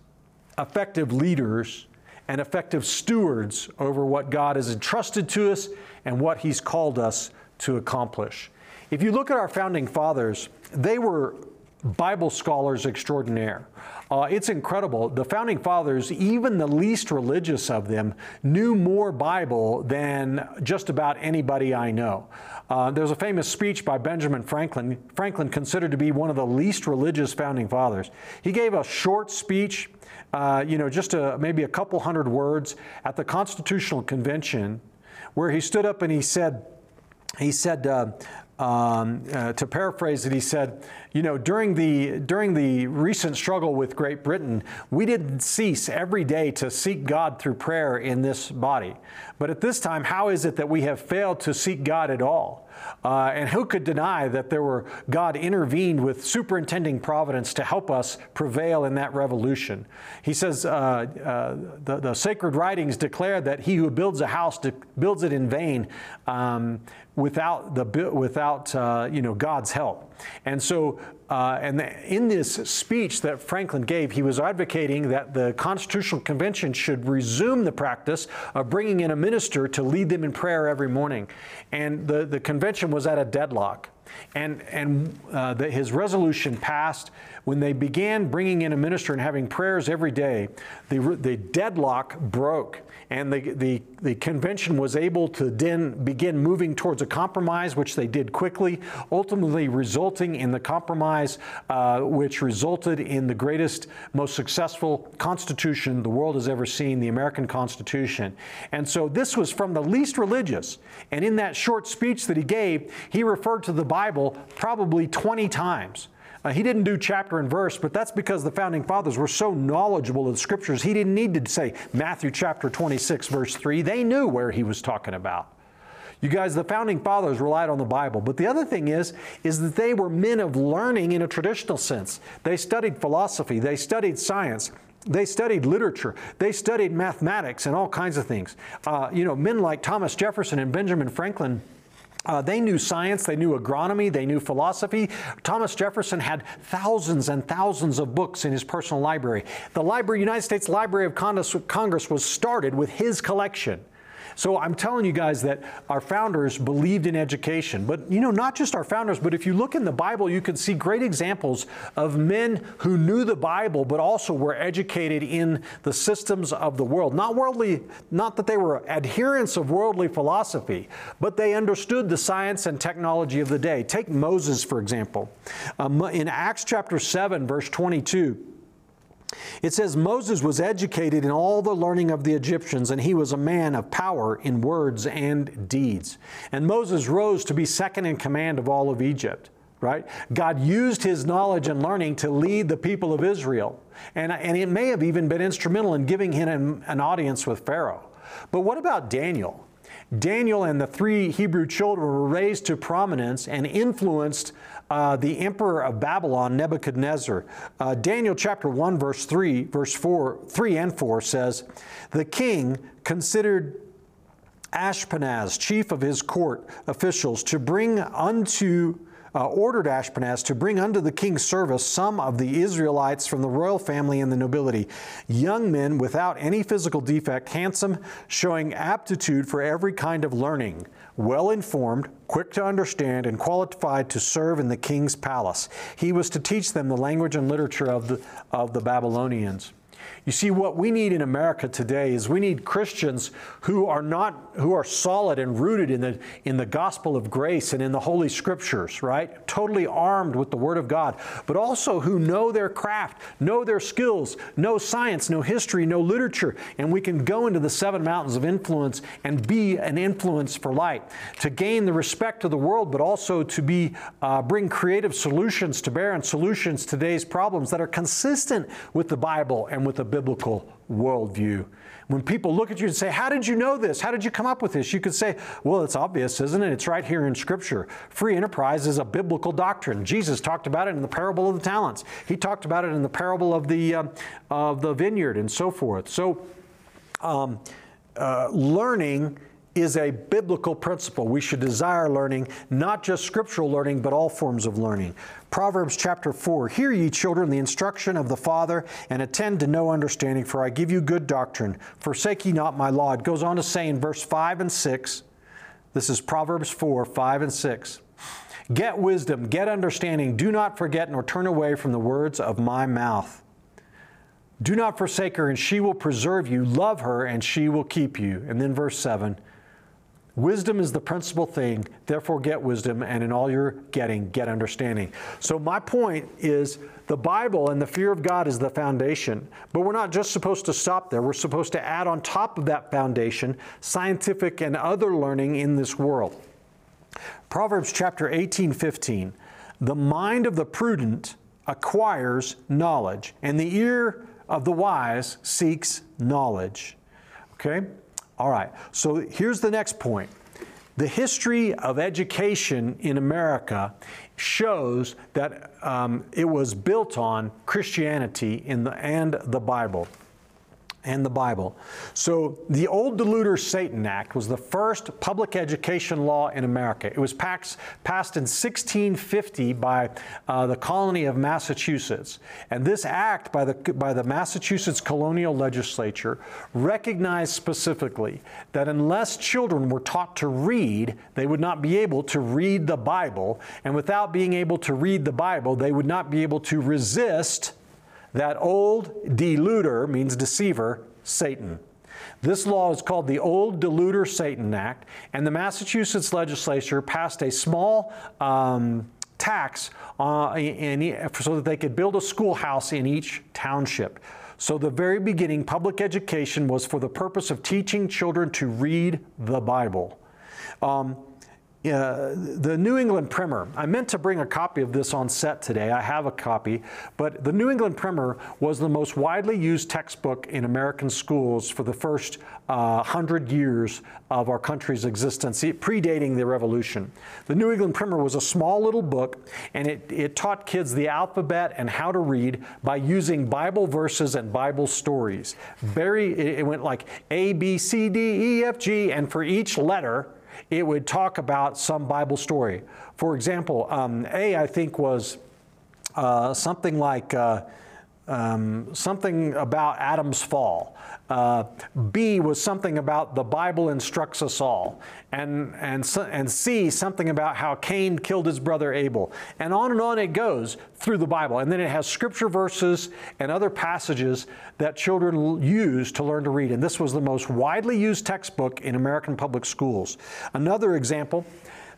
effective leaders, and effective stewards over what God has entrusted to us and what He's called us to accomplish. If you look at our founding fathers, they were Bible scholars extraordinaire. Uh, it's incredible. The founding fathers, even the least religious of them, knew more Bible than just about anybody I know. Uh, there's a famous speech by Benjamin Franklin, Franklin considered to be one of the least religious founding fathers. He gave a short speech, uh, you know, just a, maybe a couple hundred words at the Constitutional Convention, where he stood up and he said, he said, uh, um, uh, to paraphrase it, he said, you know, during the, during the recent struggle with Great Britain, we didn't cease every day to seek God through prayer in this body. But at this time, how is it that we have failed to seek God at all? Uh, and who could deny that there were God intervened with superintending providence to help us prevail in that revolution? He says uh, uh, the, the, sacred writings declare that he who builds a house builds it in vain um, without the without uh, you know God's help. And so uh, and in this speech that Franklin gave, he was advocating that the Constitutional Convention should resume the practice of bringing in a minister to lead them in prayer every morning. And the, the convention was at a deadlock. And, and uh, the, his resolution passed when they began bringing in a minister and having prayers every day. The, the deadlock broke and the, the, the convention was able to then begin moving towards a compromise, which they did quickly, ultimately resulting in the compromise, uh, which resulted in the greatest, most successful constitution the world has ever seen, the American Constitution. And so this was from the least religious. And in that short speech that he gave, he referred to the Bible probably 20 times. Uh, he didn't do chapter and verse, but that's because the founding fathers were so knowledgeable of the scriptures. He didn't need to say Matthew chapter 26, verse 3. They knew where he was talking about. You guys, the founding fathers relied on the Bible. But the other thing is, is that they were men of learning in a traditional sense. They studied philosophy, they studied science, they studied literature. They studied mathematics and all kinds of things. Uh, you know, men like Thomas Jefferson and Benjamin Franklin uh, they knew science, they knew agronomy, they knew philosophy. Thomas Jefferson had thousands and thousands of books in his personal library. The library, United States Library of Congress was started with his collection. So I'm telling you guys that our founders believed in education. But, you know, not just our founders, but if you look in the Bible, you can see great examples of men who knew the Bible, but also were educated in the systems of the world. Not worldly, not that they were adherents of worldly philosophy, but they understood the science and technology of the day. Take Moses, for example. Um, in Acts chapter 7, verse 22, it says Moses was educated in all the learning of the Egyptians, and he was a man of power in words and deeds. And Moses rose to be second in command of all of Egypt, right? God used his knowledge and learning to lead the people of Israel. And, and it may have even been instrumental in giving him an audience with Pharaoh. But what about Daniel? Daniel and the three Hebrew children were raised to prominence and influenced uh, the emperor of Babylon, Nebuchadnezzar. Uh, Daniel chapter 1, verse 3, verse 4, 3 and 4 says, The king considered Ashpenaz, chief of his court officials, to bring unto uh, ordered Ashpenaz to bring unto the king's service some of the Israelites from the royal family and the nobility, young men without any physical defect, handsome, showing aptitude for every kind of learning, well informed, quick to understand, and qualified to serve in the king's palace. He was to teach them the language and literature of the, of the Babylonians. You see, what we need in America today is we need Christians who are not who are solid and rooted in the in the gospel of grace and in the Holy Scriptures, right? Totally armed with the Word of God, but also who know their craft, know their skills, know science, know history, know literature, and we can go into the seven mountains of influence and be an influence for light to gain the respect of the world, but also to be uh, bring creative solutions to bear and solutions to today's problems that are consistent with the Bible and with the biblical worldview. When people look at you and say, How did you know this? How did you come up with this? You could say, Well, it's obvious, isn't it? It's right here in Scripture. Free enterprise is a biblical doctrine. Jesus talked about it in the parable of the talents, he talked about it in the parable of the, uh, of the vineyard and so forth. So, um, uh, learning is a biblical principle. We should desire learning, not just scriptural learning, but all forms of learning. Proverbs chapter 4 Hear ye, children, the instruction of the Father, and attend to no understanding, for I give you good doctrine. Forsake ye not my law. It goes on to say in verse 5 and 6, this is Proverbs 4 5 and 6. Get wisdom, get understanding. Do not forget nor turn away from the words of my mouth. Do not forsake her, and she will preserve you. Love her, and she will keep you. And then verse 7 Wisdom is the principal thing, therefore get wisdom, and in all you're getting, get understanding. So, my point is the Bible and the fear of God is the foundation, but we're not just supposed to stop there. We're supposed to add on top of that foundation scientific and other learning in this world. Proverbs chapter 18 15. The mind of the prudent acquires knowledge, and the ear of the wise seeks knowledge. Okay? All right, so here's the next point. The history of education in America shows that um, it was built on Christianity the, and the Bible and the Bible. So the Old Deluder Satan Act was the first public education law in America. It was passed, passed in 1650 by uh, the colony of Massachusetts. And this act by the, by the Massachusetts colonial legislature recognized specifically that unless children were taught to read, they would not be able to read the Bible. And without being able to read the Bible, they would not be able to resist that old deluder means deceiver, Satan. This law is called the Old Deluder Satan Act, and the Massachusetts legislature passed a small um, tax uh, in, in, so that they could build a schoolhouse in each township. So, the very beginning, public education was for the purpose of teaching children to read the Bible. Um, uh, the New England Primer. I meant to bring a copy of this on set today. I have a copy, but the New England Primer was the most widely used textbook in American schools for the first uh, hundred years of our country's existence, predating the Revolution. The New England Primer was a small little book, and it, it taught kids the alphabet and how to read by using Bible verses and Bible stories. Very, it went like A, B, C, D, E, F, G, and for each letter, it would talk about some Bible story. For example, um, A, I think, was uh, something like uh, um, something about Adam's fall. Uh, B was something about the Bible instructs us all. And, and, and C, something about how Cain killed his brother Abel. And on and on it goes through the Bible. And then it has scripture verses and other passages that children use to learn to read. And this was the most widely used textbook in American public schools. Another example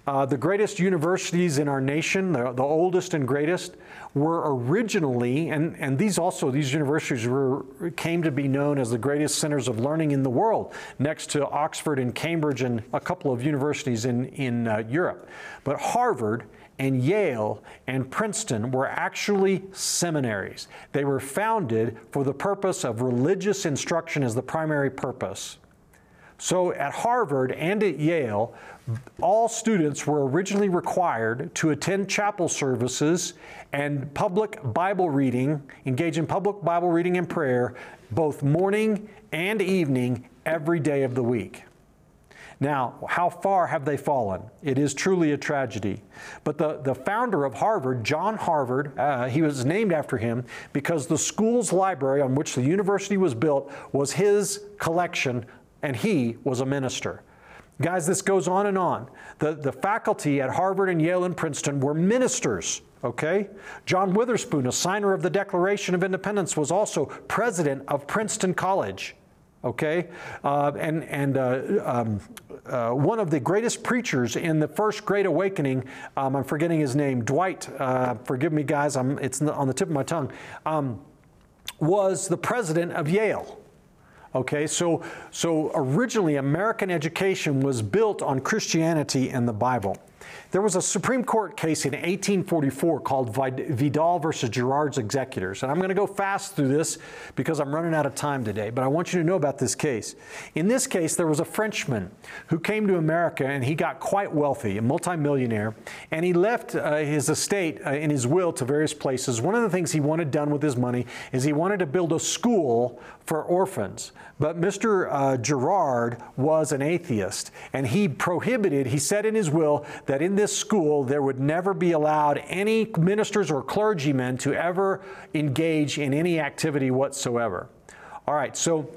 uh, the greatest universities in our nation, the, the, oldest and greatest, were originally, and, and these also, these universities were, came to be known as the greatest centers of learning in the world, next to Oxford and Cambridge and a couple of universities in, in uh, Europe. But Harvard and Yale and Princeton were actually seminaries. They were founded for the purpose of religious instruction as the primary purpose. So at Harvard and at Yale, all students were originally required to attend chapel services and public Bible reading, engage in public Bible reading and prayer, both morning and evening every day of the week. Now, how far have they fallen? It is truly a tragedy. But the, the founder of Harvard, John Harvard, uh, he was named after him because the school's library on which the university was built was his collection and he was a minister. Guys, this goes on and on. The, the faculty at Harvard and Yale and Princeton were ministers, okay? John Witherspoon, a signer of the Declaration of Independence, was also president of Princeton College, okay? Uh, and and uh, um, uh, one of the greatest preachers in the first Great Awakening, um, I'm forgetting his name, Dwight, uh, forgive me, guys, I'm, it's on the tip of my tongue, um, was the president of Yale. Okay, so, so originally American education was built on Christianity and the Bible. There was a Supreme Court case in 1844 called Vidal versus Girard's Executors. And I'm going to go fast through this because I'm running out of time today, but I want you to know about this case. In this case, there was a Frenchman who came to America and he got quite wealthy, a multimillionaire, and he left uh, his estate uh, in his will to various places. One of the things he wanted done with his money is he wanted to build a school for orphans. But Mr. Uh, Girard was an atheist, and he prohibited, he said in his will, that in this school there would never be allowed any ministers or clergymen to ever engage in any activity whatsoever. All right, so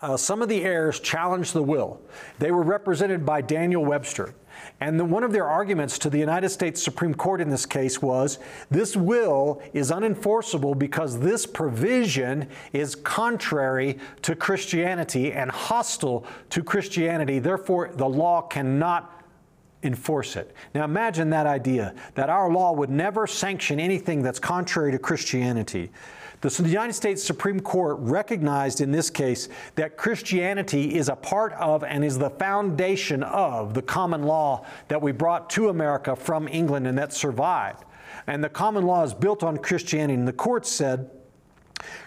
uh, some of the heirs challenged the will. They were represented by Daniel Webster. And the, one of their arguments to the United States Supreme Court in this case was this will is unenforceable because this provision is contrary to Christianity and hostile to Christianity. Therefore, the law cannot enforce it. Now imagine that idea that our law would never sanction anything that's contrary to Christianity. The United States Supreme Court recognized in this case that Christianity is a part of and is the foundation of the common law that we brought to America from England and that survived. And the common law is built on Christianity. And the court said,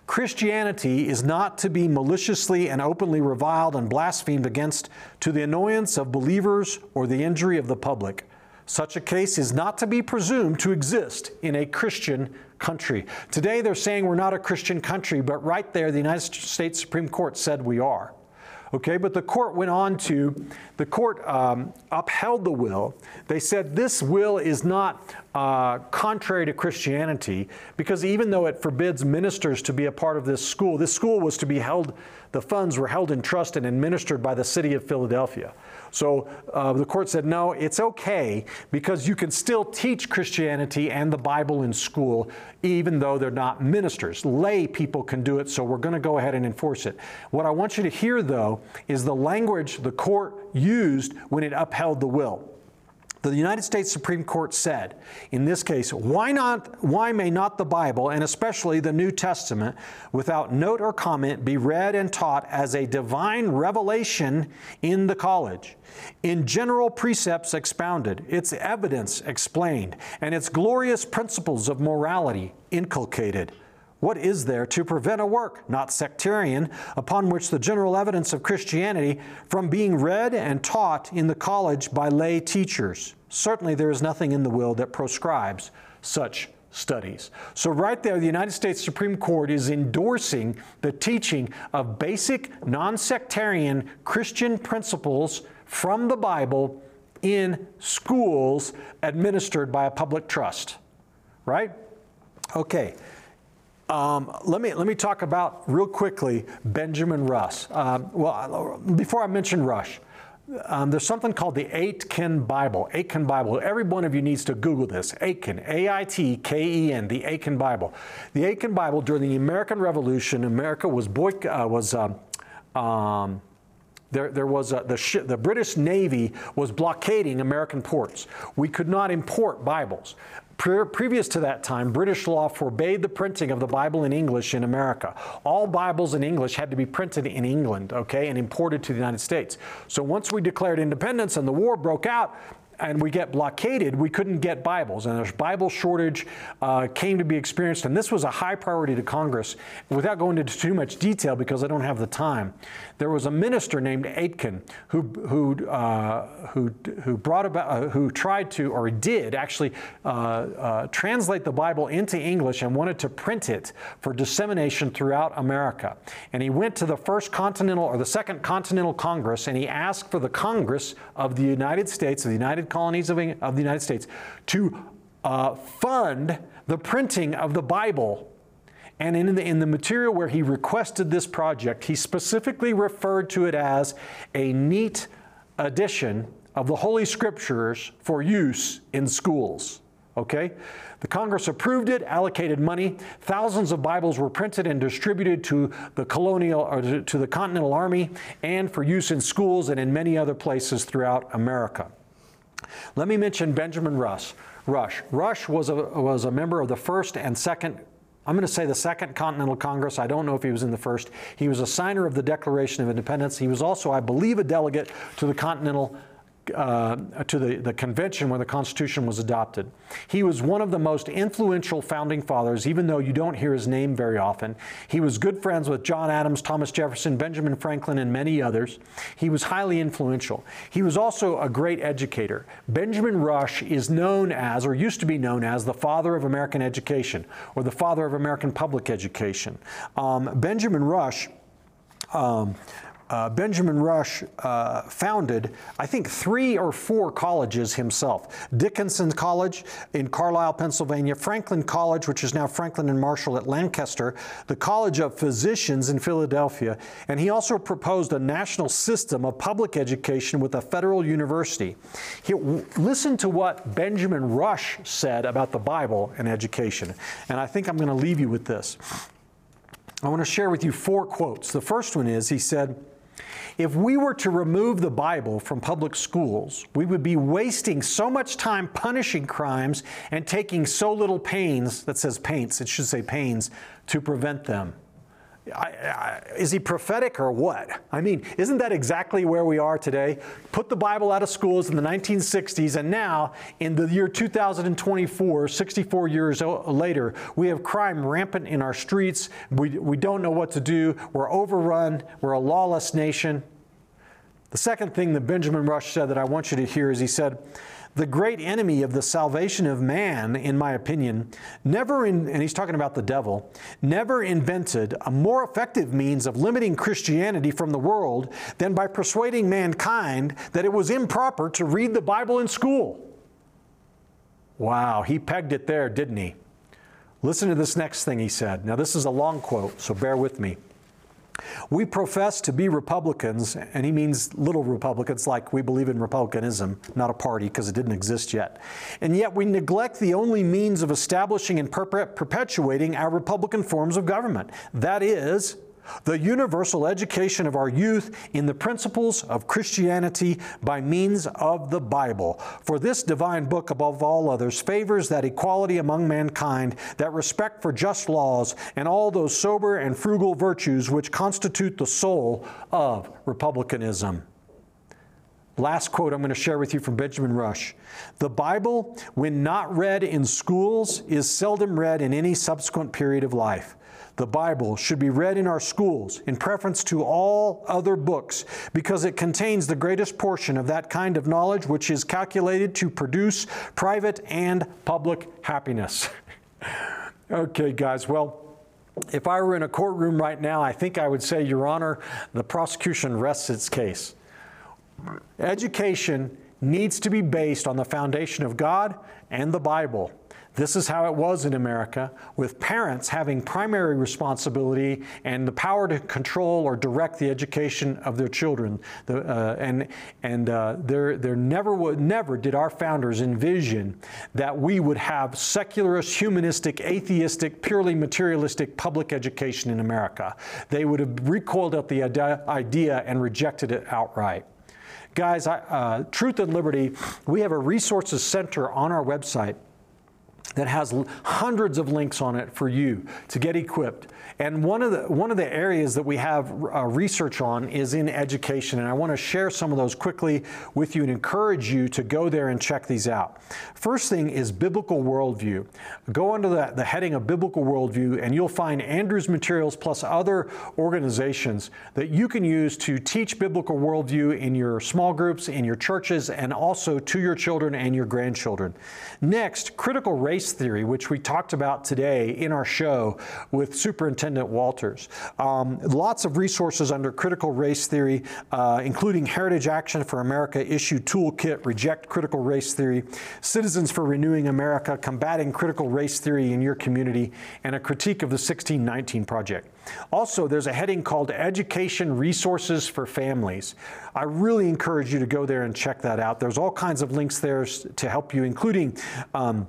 Christianity is not to be maliciously and openly reviled and blasphemed against to the annoyance of believers or the injury of the public. Such a case is not to be presumed to exist in a Christian country. Today they're saying we're not a Christian country, but right there, the United States Supreme Court said we are. Okay, but the court went on to, the court um, upheld the will. They said this will is not uh, contrary to Christianity because even though it forbids ministers to be a part of this school, this school was to be held, the funds were held in trust and administered by the city of Philadelphia. So uh, the court said, no, it's okay because you can still teach Christianity and the Bible in school even though they're not ministers. Lay people can do it, so we're going to go ahead and enforce it. What I want you to hear, though, is the language the court used when it upheld the will. The United States Supreme Court said, in this case, why not why may not the Bible and especially the New Testament without note or comment be read and taught as a divine revelation in the college? In general precepts expounded, its evidence explained, and its glorious principles of morality inculcated. What is there to prevent a work, not sectarian, upon which the general evidence of Christianity from being read and taught in the college by lay teachers? Certainly, there is nothing in the will that proscribes such studies. So, right there, the United States Supreme Court is endorsing the teaching of basic, non sectarian Christian principles from the Bible in schools administered by a public trust. Right? Okay. Um, let me let me talk about real quickly Benjamin Rush. Um, well, before I mention Rush, um, there's something called the Aitken Bible. Aitken Bible. Every one of you needs to Google this. Aitken, A-I-T-K-E-N, the Aitken Bible. The Aitken Bible during the American Revolution, America was boy, uh, was um, um, there, there was a, the, sh- the British Navy was blockading American ports. We could not import Bibles. Pre- previous to that time, British law forbade the printing of the Bible in English in America. All Bibles in English had to be printed in England, okay, and imported to the United States. So once we declared independence and the war broke out, and we get blockaded, we couldn't get Bibles. And there's Bible shortage uh, came to be experienced. And this was a high priority to Congress. Without going into too much detail because I don't have the time, there was a minister named Aitken who, who, uh, who, who brought about, uh, who tried to, or did actually uh, uh, translate the Bible into English and wanted to print it for dissemination throughout America. And he went to the first Continental or the Second Continental Congress and he asked for the Congress of the United States, of the United colonies of, of the United States to uh, fund the printing of the Bible. And in the, in the material where he requested this project, he specifically referred to it as a neat edition of the Holy Scriptures for use in schools. Okay? The Congress approved it, allocated money. Thousands of Bibles were printed and distributed to the colonial or to the Continental Army and for use in schools and in many other places throughout America. Let me mention Benjamin Rush. Rush. Rush was a, was a member of the first and second I'm going to say the Second Continental Congress. I don't know if he was in the first. He was a signer of the Declaration of Independence. He was also, I believe, a delegate to the Continental uh, to the, the convention when the Constitution was adopted. He was one of the most influential founding fathers, even though you don't hear his name very often. He was good friends with John Adams, Thomas Jefferson, Benjamin Franklin, and many others. He was highly influential. He was also a great educator. Benjamin Rush is known as, or used to be known as, the father of American education, or the father of American public education. Um, Benjamin Rush. Um, uh, Benjamin Rush uh, founded, I think, three or four colleges himself. Dickinson College in Carlisle, Pennsylvania, Franklin College, which is now Franklin and Marshall at Lancaster, the College of Physicians in Philadelphia, and he also proposed a national system of public education with a federal university. He, listen to what Benjamin Rush said about the Bible and education, and I think I'm going to leave you with this. I want to share with you four quotes. The first one is he said, if we were to remove the Bible from public schools, we would be wasting so much time punishing crimes and taking so little pains, that says paints, it should say pains, to prevent them. I, I, is he prophetic or what? I mean, isn't that exactly where we are today? Put the Bible out of schools in the 1960s, and now in the year 2024, 64 years later, we have crime rampant in our streets. We, we don't know what to do. We're overrun. We're a lawless nation. The second thing that Benjamin Rush said that I want you to hear is he said, the great enemy of the salvation of man, in my opinion, never, in, and he's talking about the devil, never invented a more effective means of limiting Christianity from the world than by persuading mankind that it was improper to read the Bible in school. Wow, he pegged it there, didn't he? Listen to this next thing he said. Now, this is a long quote, so bear with me. We profess to be Republicans, and he means little Republicans, like we believe in Republicanism, not a party because it didn't exist yet. And yet we neglect the only means of establishing and perpetuating our Republican forms of government. That is, the universal education of our youth in the principles of Christianity by means of the Bible. For this divine book, above all others, favors that equality among mankind, that respect for just laws, and all those sober and frugal virtues which constitute the soul of republicanism. Last quote I'm going to share with you from Benjamin Rush. The Bible, when not read in schools, is seldom read in any subsequent period of life. The Bible should be read in our schools in preference to all other books because it contains the greatest portion of that kind of knowledge which is calculated to produce private and public happiness. okay, guys, well, if I were in a courtroom right now, I think I would say, Your Honor, the prosecution rests its case. Education needs to be based on the foundation of God and the Bible. This is how it was in America, with parents having primary responsibility and the power to control or direct the education of their children. The, uh, and and uh, there, there never, would, never did our founders envision that we would have secularist, humanistic, atheistic, purely materialistic public education in America. They would have recoiled at the idea and rejected it outright. Guys, uh, Truth and Liberty, we have a resources center on our website that has hundreds of links on it for you to get equipped. And one of the one of the areas that we have uh, research on is in education, and I want to share some of those quickly with you and encourage you to go there and check these out. First thing is biblical worldview. Go under the, the heading of biblical worldview, and you'll find Andrew's materials plus other organizations that you can use to teach biblical worldview in your small groups, in your churches, and also to your children and your grandchildren. Next, critical race race theory, which we talked about today in our show with Superintendent Walters. Um, lots of resources under critical race theory, uh, including Heritage Action for America issue toolkit, Reject Critical Race Theory, Citizens for Renewing America, Combating Critical Race Theory in Your Community, and a critique of the 1619 Project. Also, there's a heading called Education Resources for Families. I really encourage you to go there and check that out. There's all kinds of links there to help you, including um,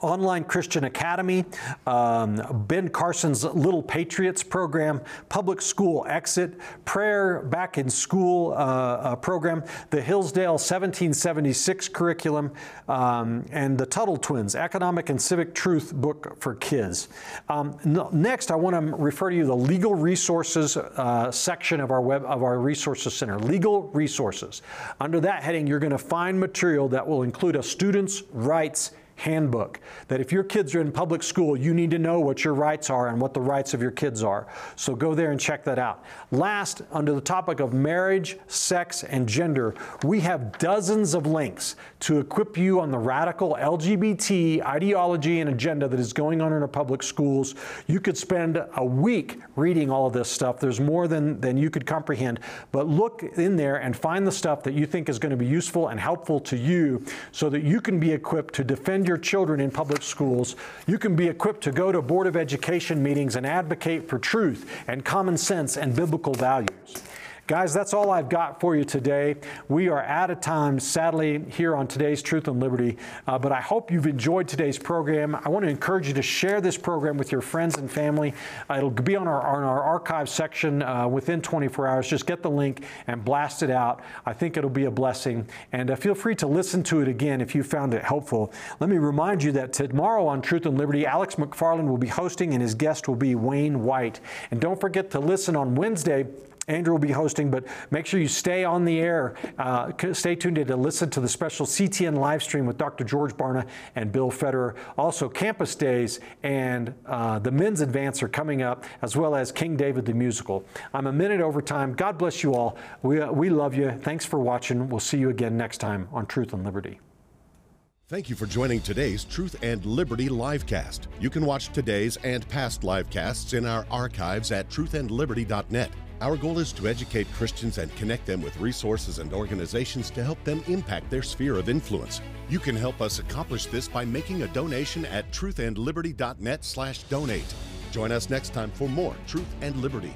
Online Christian Academy, um, Ben Carson's Little Patriots program, Public School Exit, Prayer Back in School uh, uh, program, the Hillsdale 1776 curriculum, um, and the Tuttle Twins Economic and Civic Truth book for kids. Um, next, I want to refer to you the legal resources uh, section of our web of our resources center. Legal resources. Under that heading, you're going to find material that will include a student's rights handbook that if your kids are in public school, you need to know what your rights are and what the rights of your kids are. So go there and check that out. Last, under the topic of marriage, sex, and gender, we have dozens of links to equip you on the radical LGBT ideology and agenda that is going on in our public schools. You could spend a week reading all of this stuff. There's more than, than you could comprehend. But look in there and find the stuff that you think is going to be useful and helpful to you so that you can be equipped to defend your children in public schools, you can be equipped to go to Board of Education meetings and advocate for truth and common sense and biblical values. Guys, that's all I've got for you today. We are out of time, sadly, here on today's Truth and Liberty, uh, but I hope you've enjoyed today's program. I want to encourage you to share this program with your friends and family. Uh, it'll be on our, on our archive section uh, within 24 hours. Just get the link and blast it out. I think it'll be a blessing. And uh, feel free to listen to it again if you found it helpful. Let me remind you that tomorrow on Truth and Liberty, Alex McFarland will be hosting and his guest will be Wayne White. And don't forget to listen on Wednesday Andrew will be hosting, but make sure you stay on the air. Uh, stay tuned to listen to the special CTN live stream with Dr. George Barna and Bill Federer. Also, Campus Days and uh, the Men's Advance are coming up, as well as King David the Musical. I'm a minute over time. God bless you all. We, uh, we love you. Thanks for watching. We'll see you again next time on Truth and Liberty. Thank you for joining today's Truth and Liberty livecast. You can watch today's and past livecasts in our archives at truthandliberty.net. Our goal is to educate Christians and connect them with resources and organizations to help them impact their sphere of influence. You can help us accomplish this by making a donation at truthandliberty.net/donate. Join us next time for more Truth and Liberty.